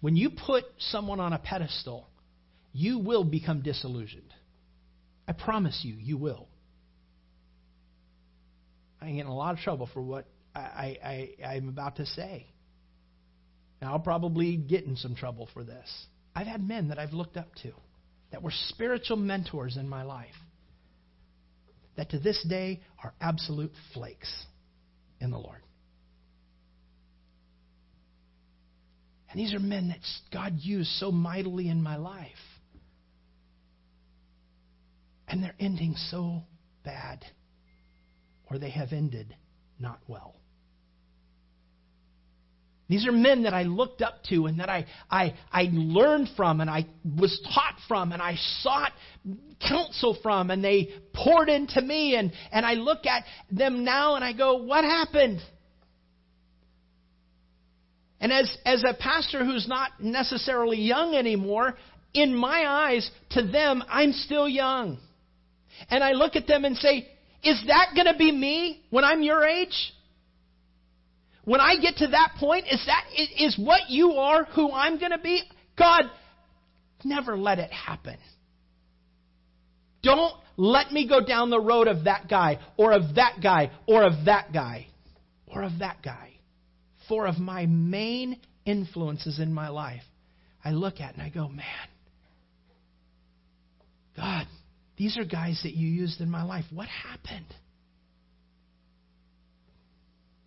A: when you put someone on a pedestal, you will become disillusioned. I promise you, you will. I get in a lot of trouble for what I, I, I'm about to say. And I'll probably get in some trouble for this. I've had men that I've looked up to that were spiritual mentors in my life that to this day are absolute flakes in the Lord. And these are men that God used so mightily in my life. And they're ending so bad, or they have ended not well. These are men that I looked up to and that I, I, I learned from and I was taught from and I sought counsel from and they poured into me and, and I look at them now and I go, what happened? And as, as a pastor who's not necessarily young anymore, in my eyes, to them, I'm still young. And I look at them and say, is that going to be me when I'm your age? When I get to that point, is that is what you are who I'm going to be? God, never let it happen. Don't let me go down the road of that guy, or of that guy, or of that guy, or of that guy. Four of my main influences in my life, I look at and I go, man, God, these are guys that you used in my life. What happened?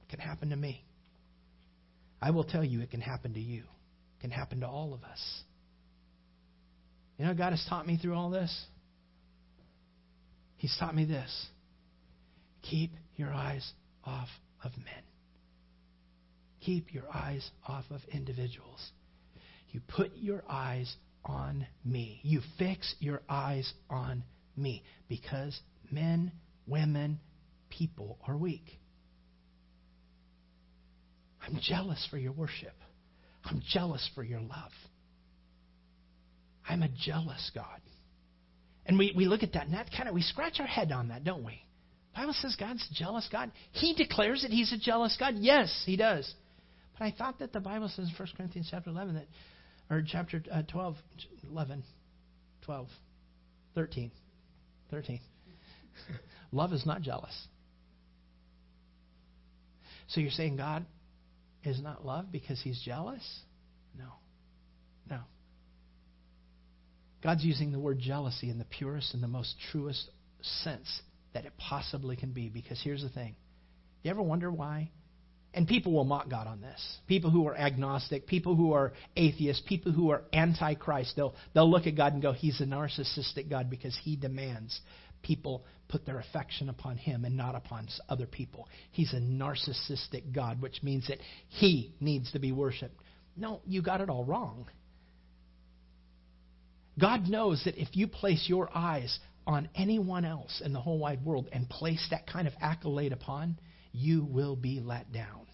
A: It can happen to me. I will tell you, it can happen to you. It can happen to all of us. You know, God has taught me through all this. He's taught me this keep your eyes off of men, keep your eyes off of individuals. You put your eyes on me. You fix your eyes on me because men, women, people are weak. I'm jealous for your worship. I'm jealous for your love. I'm a jealous God. And we, we look at that and that kind of we scratch our head on that, don't we? Bible says God's jealous God. He declares that He's a jealous God. Yes, He does. But I thought that the Bible says in 1 Corinthians chapter 11 that, or chapter uh, 12, 11, 12, 13, 13. Love is not jealous. So you're saying God is not love because he's jealous? No. No. God's using the word jealousy in the purest and the most truest sense that it possibly can be because here's the thing. You ever wonder why? And people will mock God on this. People who are agnostic, people who are atheists, people who are anti-Christ, they'll, they'll look at God and go, He's a narcissistic God because He demands people put their affection upon him and not upon other people. He's a narcissistic God, which means that he needs to be worshiped. No, you got it all wrong. God knows that if you place your eyes on anyone else in the whole wide world and place that kind of accolade upon, you will be let down.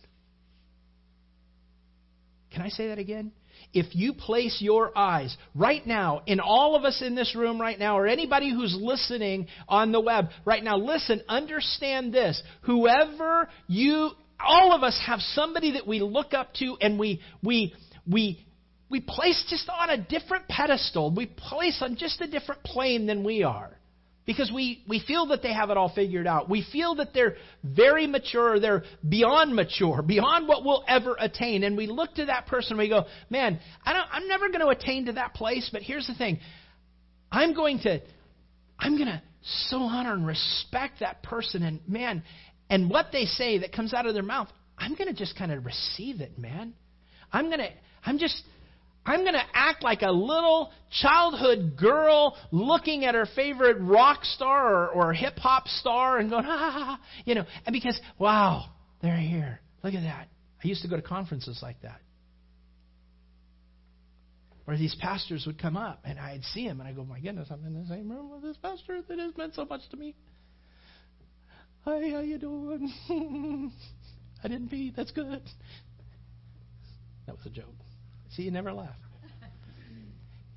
A: Can I say that again? if you place your eyes right now, in all of us in this room right now, or anybody who's listening on the web right now, listen, understand this. Whoever you, all of us have somebody that we look up to and we, we, we, we place just on a different pedestal. We place on just a different plane than we are. Because we, we feel that they have it all figured out. We feel that they're very mature, they're beyond mature, beyond what we'll ever attain. And we look to that person and we go, man, I don't, I'm never going to attain to that place, but here's the thing. I'm going to, I'm going to so honor and respect that person and man, and what they say that comes out of their mouth, I'm going to just kind of receive it, man. I'm going to, I'm just, I'm going to act like a little childhood girl looking at her favorite rock star or, or hip hop star and going, ha, ha, ha, you know, and because, wow, they're here. Look at that. I used to go to conferences like that. where these pastors would come up and I'd see him and I go, my goodness, I'm in the same room with this pastor that has meant so much to me. Hi, how you doing? I didn't pee. That's good. That was a joke. See, you never laugh.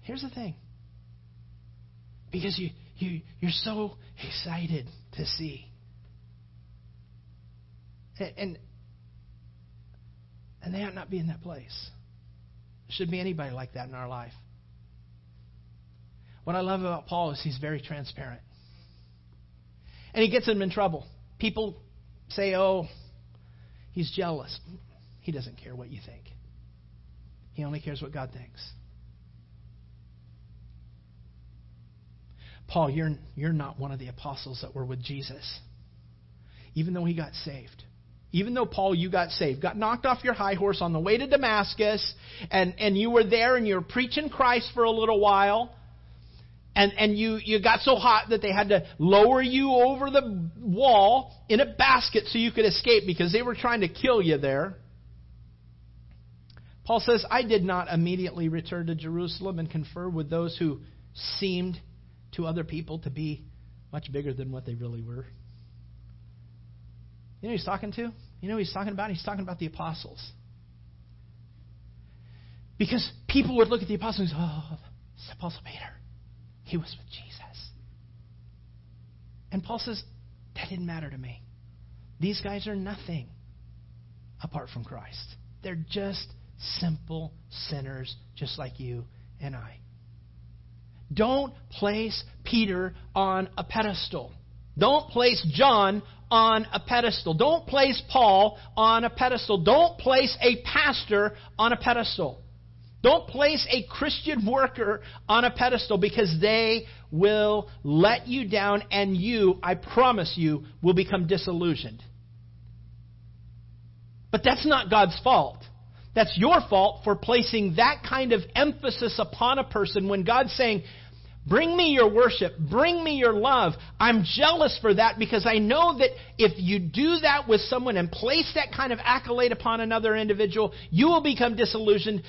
A: Here's the thing. Because you, you, you're so excited to see. And, and they ought not be in that place. Should be anybody like that in our life. What I love about Paul is he's very transparent. And he gets them in trouble. People say, oh, he's jealous. He doesn't care what you think, he only cares what God thinks. Paul, you're, you're not one of the apostles that were with Jesus, even though he got saved. Even though, Paul, you got saved, got knocked off your high horse on the way to Damascus, and, and you were there and you were preaching Christ for a little while, and, and you, you got so hot that they had to lower you over the wall in a basket so you could escape because they were trying to kill you there. Paul says, I did not immediately return to Jerusalem and confer with those who seemed to other people to be much bigger than what they really were. You know who he's talking to? You know who he's talking about? He's talking about the apostles. Because people would look at the apostles and say, oh, it's Apostle Peter. He was with Jesus. And Paul says, that didn't matter to me. These guys are nothing apart from Christ. They're just simple sinners, just like you and I. Don't place Peter on a pedestal. Don't place John on a pedestal. Don't place Paul on a pedestal. Don't place a pastor on a pedestal. Don't place a Christian worker on a pedestal because they will let you down and you, I promise you, will become disillusioned. But that's not God's fault. That's your fault for placing that kind of emphasis upon a person when God's saying, Bring me your worship. Bring me your love. I'm jealous for that because I know that if you do that with someone and place that kind of accolade upon another individual, you will become disillusioned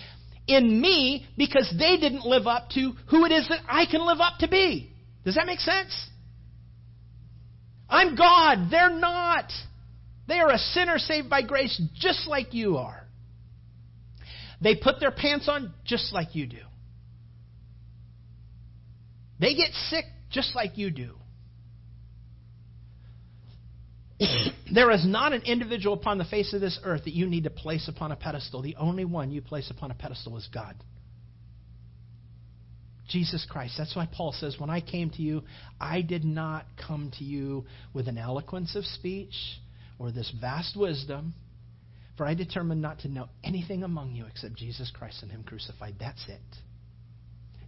A: in me because they didn't live up to who it is that I can live up to be. Does that make sense? I'm God. They're not. They are a sinner saved by grace just like you are. They put their pants on just like you do. They get sick just like you do. there is not an individual upon the face of this earth that you need to place upon a pedestal. The only one you place upon a pedestal is God. Jesus Christ. That's why Paul says, When I came to you, I did not come to you with an eloquence of speech or this vast wisdom. For I determined not to know anything among you except Jesus Christ and Him crucified. That's it.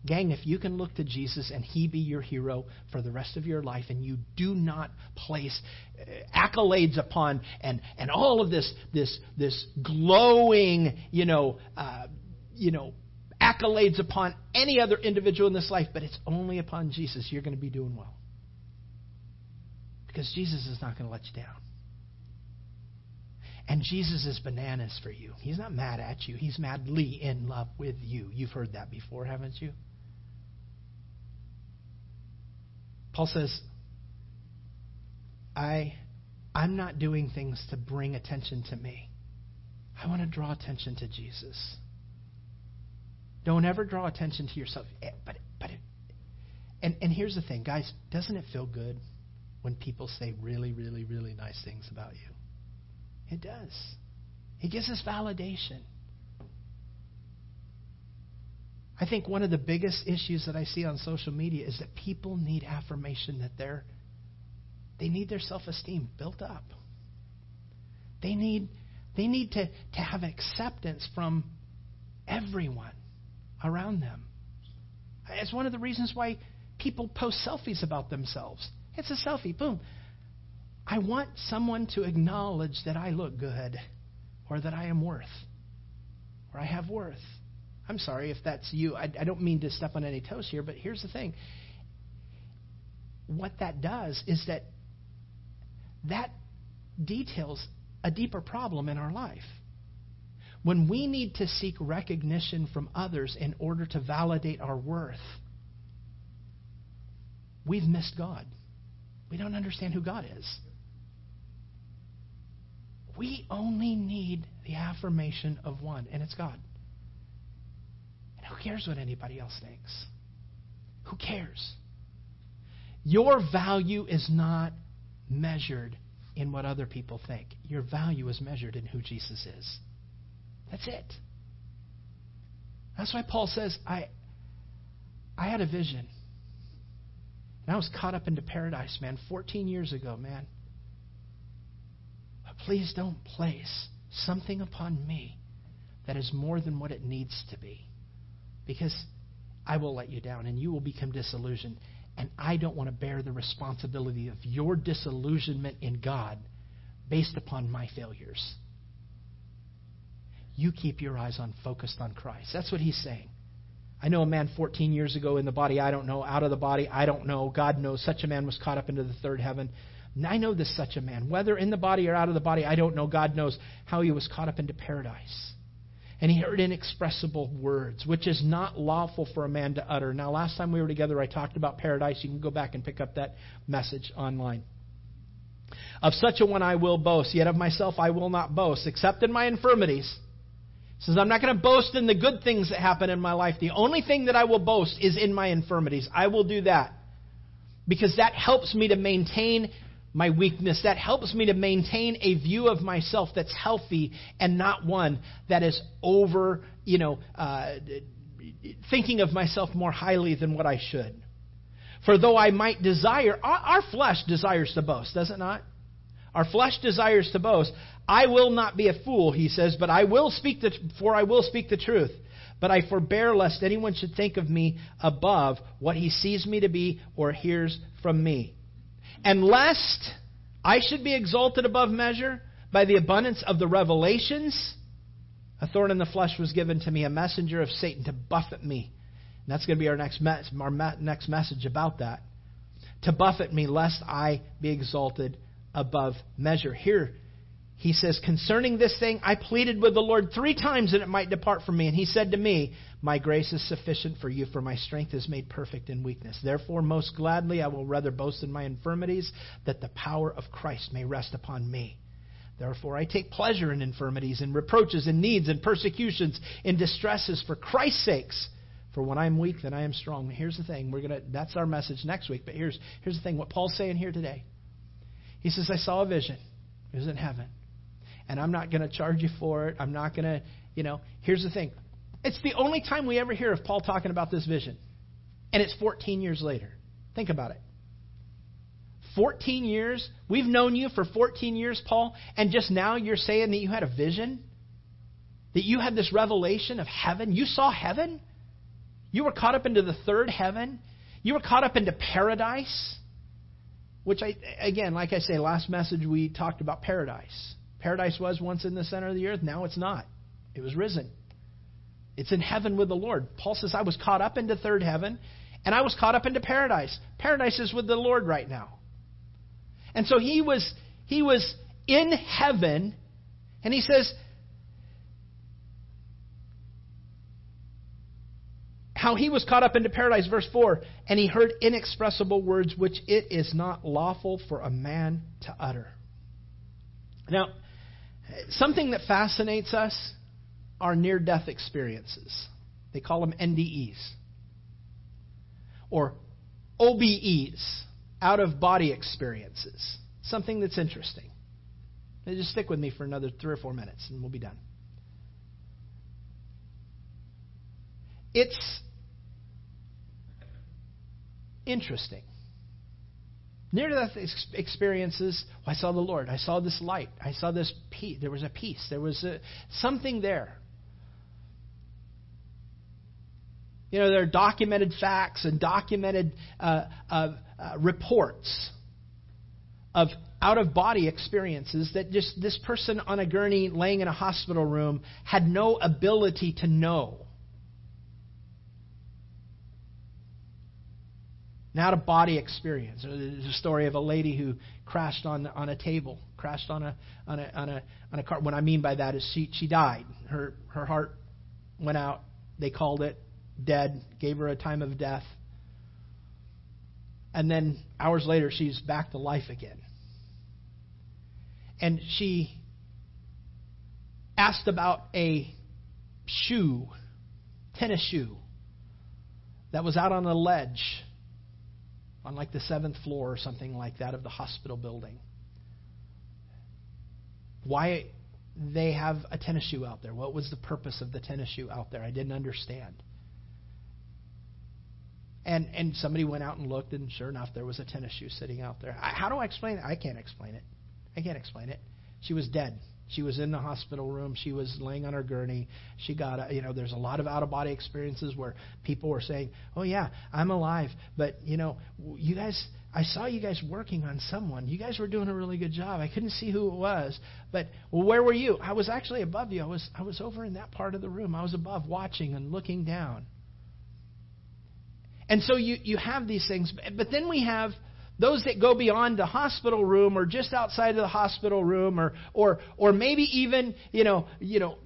A: Gang, if you can look to Jesus and He be your hero for the rest of your life, and you do not place uh, accolades upon and, and all of this this this glowing, you know, uh, you know, accolades upon any other individual in this life, but it's only upon Jesus, you're going to be doing well. Because Jesus is not going to let you down. And Jesus is bananas for you. He's not mad at you. He's madly in love with you. You've heard that before, haven't you? Paul says, I, I'm not doing things to bring attention to me. I want to draw attention to Jesus. Don't ever draw attention to yourself. Eh, but, but it, and, and here's the thing, guys, doesn't it feel good when people say really, really, really nice things about you? It does. It gives us validation. I think one of the biggest issues that I see on social media is that people need affirmation that they're they need their self-esteem built up. They need they need to, to have acceptance from everyone around them. It's one of the reasons why people post selfies about themselves. It's a selfie, boom. I want someone to acknowledge that I look good or that I am worth or I have worth. I'm sorry if that's you. I, I don't mean to step on any toes here, but here's the thing. What that does is that that details a deeper problem in our life. when we need to seek recognition from others in order to validate our worth, we've missed God. We don't understand who God is. We only need the affirmation of one, and it's God. And who cares what anybody else thinks? Who cares? Your value is not measured in what other people think. Your value is measured in who Jesus is. That's it. That's why Paul says, I, I had a vision. And I was caught up into paradise, man, 14 years ago, man. Please don't place something upon me that is more than what it needs to be. Because I will let you down and you will become disillusioned. And I don't want to bear the responsibility of your disillusionment in God based upon my failures. You keep your eyes on focused on Christ. That's what he's saying. I know a man 14 years ago in the body, I don't know, out of the body, I don't know. God knows. Such a man was caught up into the third heaven. I know this such a man. Whether in the body or out of the body, I don't know. God knows how he was caught up into paradise. And he heard inexpressible words, which is not lawful for a man to utter. Now, last time we were together, I talked about paradise. You can go back and pick up that message online. Of such a one I will boast, yet of myself I will not boast, except in my infirmities. He says, I'm not going to boast in the good things that happen in my life. The only thing that I will boast is in my infirmities. I will do that because that helps me to maintain my weakness. That helps me to maintain a view of myself that's healthy and not one that is over, you know, uh, thinking of myself more highly than what I should. For though I might desire, our, flesh desires to boast, does it not? Our flesh desires to boast. I will not be a fool, he says, but I will speak the, for I will speak the truth. But I forbear lest anyone should think of me above what he sees me to be or hears from me. And lest I should be exalted above measure by the abundance of the revelations, a thorn in the flesh was given to me, a messenger of Satan to buffet me. And that's going to be our next, our next message about that. To buffet me, lest I be exalted above measure. Here, he says, Concerning this thing, I pleaded with the Lord three times that it might depart from me. And he said to me, My grace is sufficient for you, for my strength is made perfect in weakness. Therefore, most gladly, I will rather boast in my infirmities, that the power of Christ may rest upon me. Therefore, I take pleasure in infirmities, in reproaches, in needs, in persecutions, in distresses, for Christ's sakes. For when I am weak, then I am strong. Here's the thing. We're gonna. That's our message next week. But here's here's the thing. What Paul's saying here today. He says, I saw a vision. It was in heaven. And I'm not going to charge you for it. I'm not going to, you know. Here's the thing it's the only time we ever hear of Paul talking about this vision. And it's 14 years later. Think about it. 14 years? We've known you for 14 years, Paul, and just now you're saying that you had a vision? That you had this revelation of heaven? You saw heaven? You were caught up into the third heaven? You were caught up into paradise? Which, I, again, like I say, last message we talked about paradise. Paradise was once in the center of the earth, now it's not. It was risen. It's in heaven with the Lord. Paul says, I was caught up into third heaven, and I was caught up into paradise. Paradise is with the Lord right now. And so he was he was in heaven, and he says, how he was caught up into paradise, verse 4, and he heard inexpressible words which it is not lawful for a man to utter. Now, something that fascinates us are near death experiences. They call them NDEs or OBEs, out of body experiences. Something that's interesting. Now just stick with me for another three or four minutes and we'll be done. It's interesting. Near death experiences, oh, I saw the Lord. I saw this light. I saw this peace. There was a peace. There was a, something there. You know, there are documented facts and documented uh, uh, uh, reports of out of body experiences that just this person on a gurney laying in a hospital room had no ability to know. an out of body experience. There's a story of a lady who crashed on on a table, crashed on a on a on a on a car. What I mean by that is she she died. Her her heart went out. They called it dead. Gave her a time of death. And then hours later, she's back to life again. And she asked about a shoe, tennis shoe, that was out on a ledge on like the seventh floor or something like that of the hospital building. Why they have a tennis shoe out there? What was the purpose of the tennis shoe out there? I didn't understand. And and somebody went out and looked, and sure enough, there was a tennis shoe sitting out there. I, how do I explain it? I can't explain it. I can't explain it. She was dead. She was in the hospital room. She was laying on her gurney. She got, a, you know, there's a lot of out of body experiences where people were saying, "Oh yeah, I'm alive," but you know, you guys, I saw you guys working on someone. You guys were doing a really good job. I couldn't see who it was, but well, where were you? I was actually above you. I was, I was over in that part of the room. I was above, watching and looking down. And so you you have these things, but then we have those that go beyond the hospital room or just outside of the hospital room or or or maybe even you know you know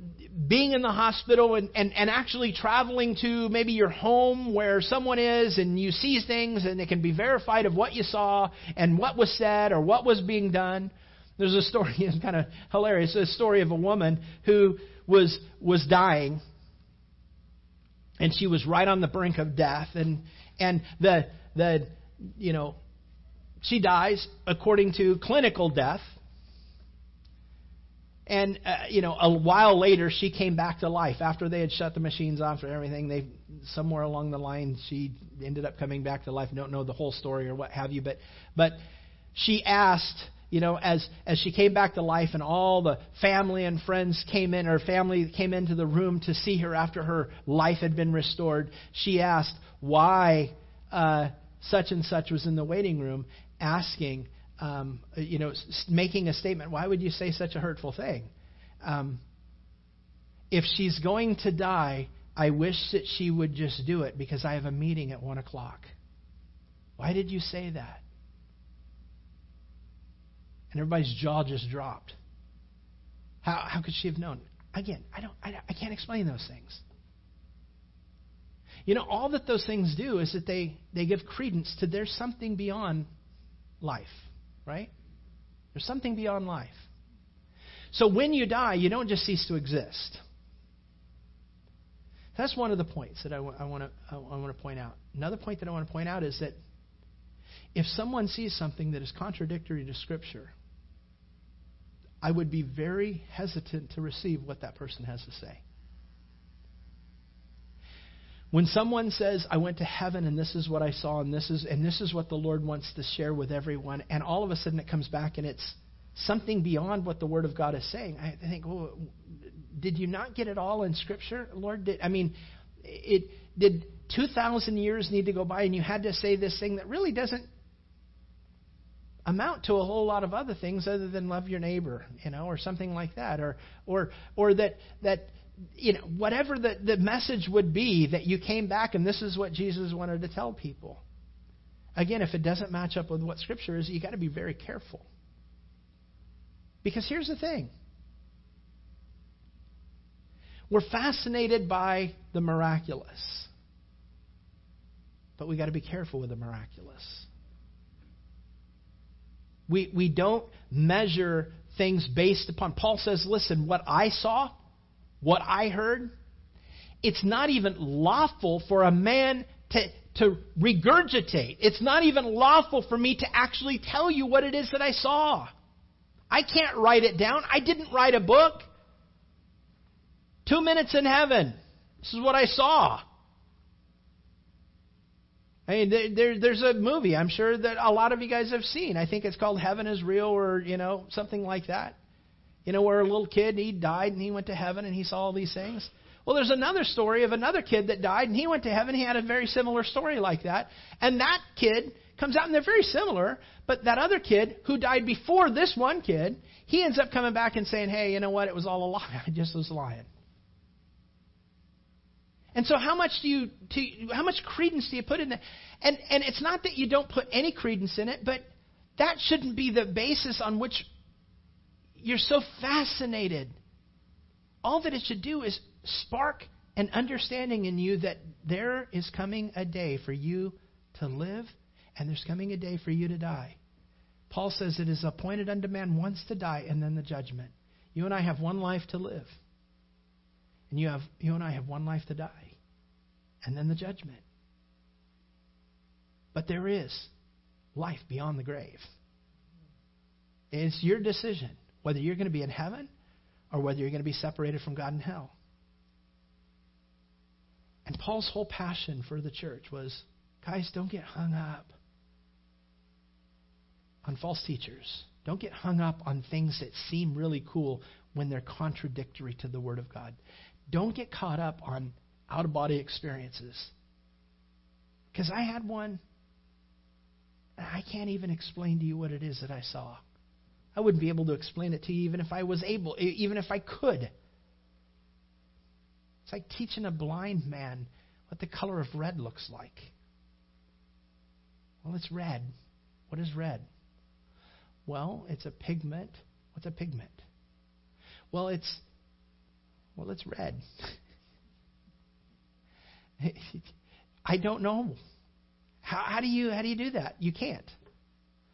A: being in the hospital and, and, and actually traveling to maybe your home where someone is and you see things and it can be verified of what you saw and what was said or what was being done. There's a story, it's kind of hilarious, a story of a woman who was was dying and she was right on the brink of death and and the the you know she dies according to clinical death. And, uh, you know, a while later, she came back to life. After they had shut the machines off and everything, they somewhere along the line, she ended up coming back to life. Don't know the whole story or what have you, but, but she asked, you know, as, as she came back to life and all the family and friends came in, her family came into the room to see her after her life had been restored, she asked why uh, such and such was in the waiting room asking, um, you know, making a statement. Why would you say such a hurtful thing? Um, if she's going to die, I wish that she would just do it because I have a meeting at 1 o'clock. Why did you say that? And everybody's jaw just dropped. How, how could she have known? Again, I, don't, I, I can't explain those things. You know, all that those things do is that they, they give credence to there's something beyond life, right? There's something beyond life. So when you die, you don't just cease to exist. That's one of the points that I, w- I want to I want to point out. Another point that I want to point out is that if someone sees something that is contradictory to Scripture, I would be very hesitant to receive what that person has to say. When someone says, I went to heaven and this is what I saw and this is and this is what the Lord wants to share with everyone, and all of a sudden it comes back and it's something beyond what the Word of God is saying, I think, well, did you not get it all in Scripture, Lord? Did, I mean, it did 2,000 years need to go by and you had to say this thing that really doesn't amount to a whole lot of other things other than love your neighbor, you know, or something like that, or or or that that you know, whatever the, the message would be that you came back and this is what Jesus wanted to tell people. Again, if it doesn't match up with what Scripture is, you got to be very careful. Because here's the thing we're fascinated by the miraculous, but we got to be careful with the miraculous. We, we don't measure things based upon. Paul says, listen, what I saw, what I heard, it's not even lawful for a man to, to regurgitate. It's not even lawful for me to actually tell you what it is that I saw. I can't write it down. I didn't write a book. Two minutes in heaven. This is what I saw. I mean, there, there's a movie I'm sure that a lot of you guys have seen. I think it's called Heaven is Real or, you know, something like that. You know, where a little kid, he died and he went to heaven and he saw all these things. Well, there's another story of another kid that died and he went to heaven. He had a very similar story like that. And that kid comes out and they're very similar, but that other kid who died before this one kid, he ends up coming back and saying, hey, you know what? It was all a lie. I just was lying. And so how much do you, to, how much credence do you put in that? And, and it's not that you don't put any credence in it, but that shouldn't be the basis on which you're so fascinated. All that it should do is spark an understanding in you that there is coming a day for you to live and there's coming a day for you to die. Paul says it is appointed unto man once to die and then the judgment. You and I have one life to live. And you have you and I have one life to die. And then the judgment. But there is life beyond the grave. It's your decision whether you're going to be in heaven or whether you're going to be separated from God in hell. And Paul's whole passion for the church was guys, don't get hung up on false teachers. Don't get hung up on things that seem really cool when they're contradictory to the Word of God. Don't get caught up on out of body experiences. Because I had one, I can't even explain to you what it is that I saw. I wouldn't be able to explain it to you even if I was able, even if I could. It's like teaching a blind man what the color of red looks like. Well, it's red. What is red? Well, it's a pigment. What's a pigment? Well, it's well, it's red. I don't know. How, how do you how do you do that? You can't.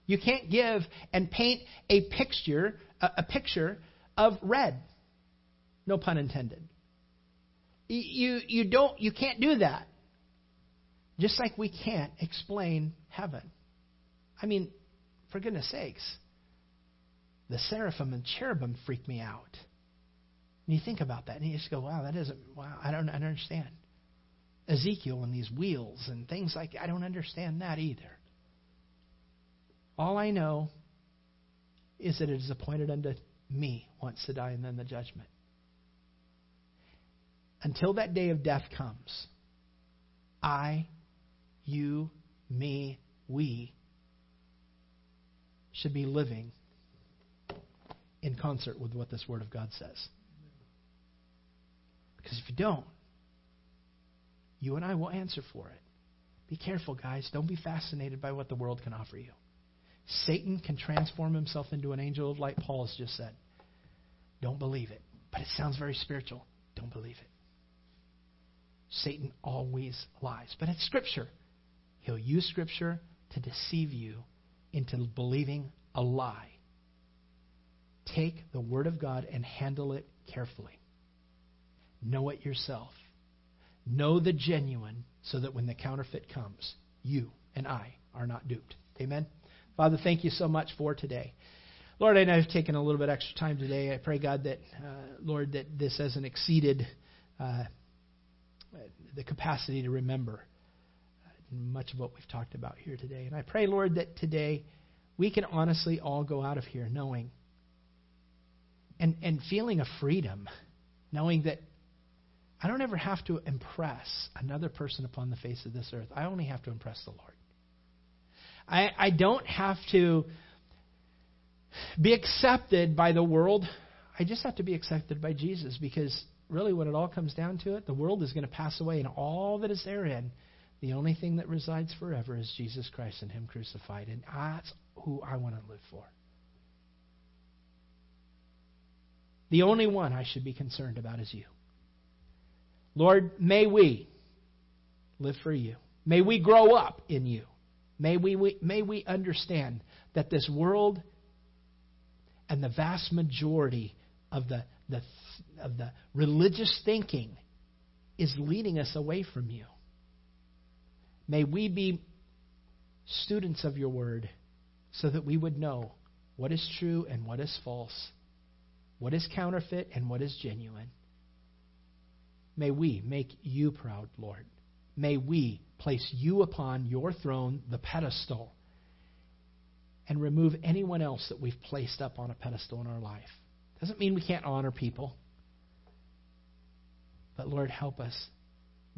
A: You can't give and paint a picture a, a picture of red. No pun intended. You you don't you can't do that. Just like we can't explain heaven. I mean, for goodness sakes, the seraphim and cherubim freak me out. And you think about that, and you just go, "Wow, that isn't. Wow, I don't, I don't understand." Ezekiel and these wheels and things like I don't understand that either. All I know is that it is appointed unto me once to die and then the judgment. Until that day of death comes, I, you, me, we should be living in concert with what this Word of God says. Because if you don't, you and I will answer for it. Be careful, guys. Don't be fascinated by what the world can offer you. Satan can transform himself into an angel of light, Paul has just said. Don't believe it. But it sounds very spiritual. Don't believe it. Satan always lies. But it's Scripture. He'll use Scripture to deceive you into believing a lie. Take the Word of God and handle it carefully. Know it yourself. Know the genuine so that when the counterfeit comes, you and I are not duped. Amen? Father, thank you so much for today. Lord, I know I've taken a little bit extra time today. I pray, God, that, uh, Lord, that this hasn't exceeded uh, the capacity to remember much of what we've talked about here today. And I pray, Lord, that today we can honestly all go out of here knowing and, and feeling a freedom, knowing that I don't ever have to impress another person upon the face of this earth. I only have to impress the Lord. I, I don't have to be accepted by the world. I just have to be accepted by Jesus because really, when it all comes down to it, the world is going to pass away and all that is therein the only thing that resides forever is Jesus Christ and Him crucified. And that's who I want to live for. The only one I should be concerned about is you. Lord, may we live for you. May we grow up in you. May we, we, may we understand that this world and the vast majority of the, the, of the religious thinking is leading us away from you. May we be students of your word so that we would know what is true and what is false, what is counterfeit and what is genuine. May we make you proud, Lord. May we place you upon your throne, the pedestal, and remove anyone else that we've placed up on a pedestal in our life. Doesn't mean we can't honor people. But Lord, help us.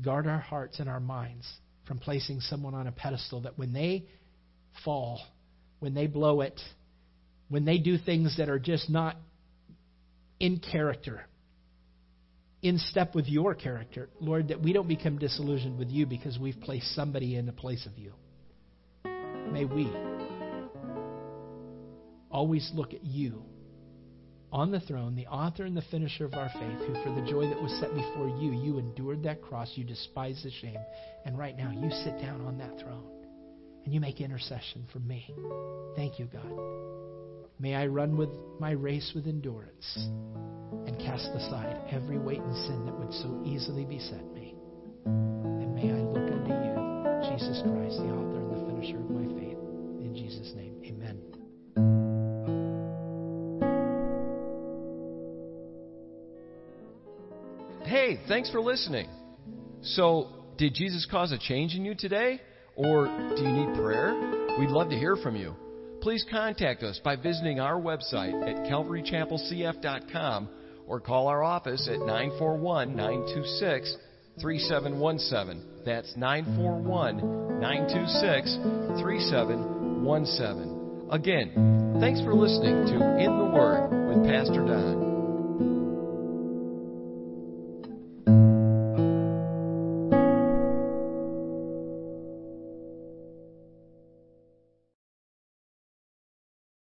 A: Guard our hearts and our minds from placing someone on a pedestal that when they fall, when they blow it, when they do things that are just not in character, in step with your character. Lord, that we don't become disillusioned with you because we've placed somebody in the place of you. May we always look at you on the throne, the author and the finisher of our faith, who for the joy that was set before you, you endured that cross, you despised the shame, and right now you sit down on that throne and you make intercession for me. Thank you, God. May I run with my race with endurance and cast aside every weight and sin that would so easily beset me. And may I look unto you, Jesus Christ, the author and the finisher of my faith. In Jesus' name, amen.
B: Hey, thanks for listening. So, did Jesus cause a change in you today? Or do you need prayer? We'd love to hear from you. Please contact us by visiting our website at calvarychapelcf.com or call our office at 941 926 3717. That's 941 926 3717. Again, thanks for listening to In the Word with Pastor Don.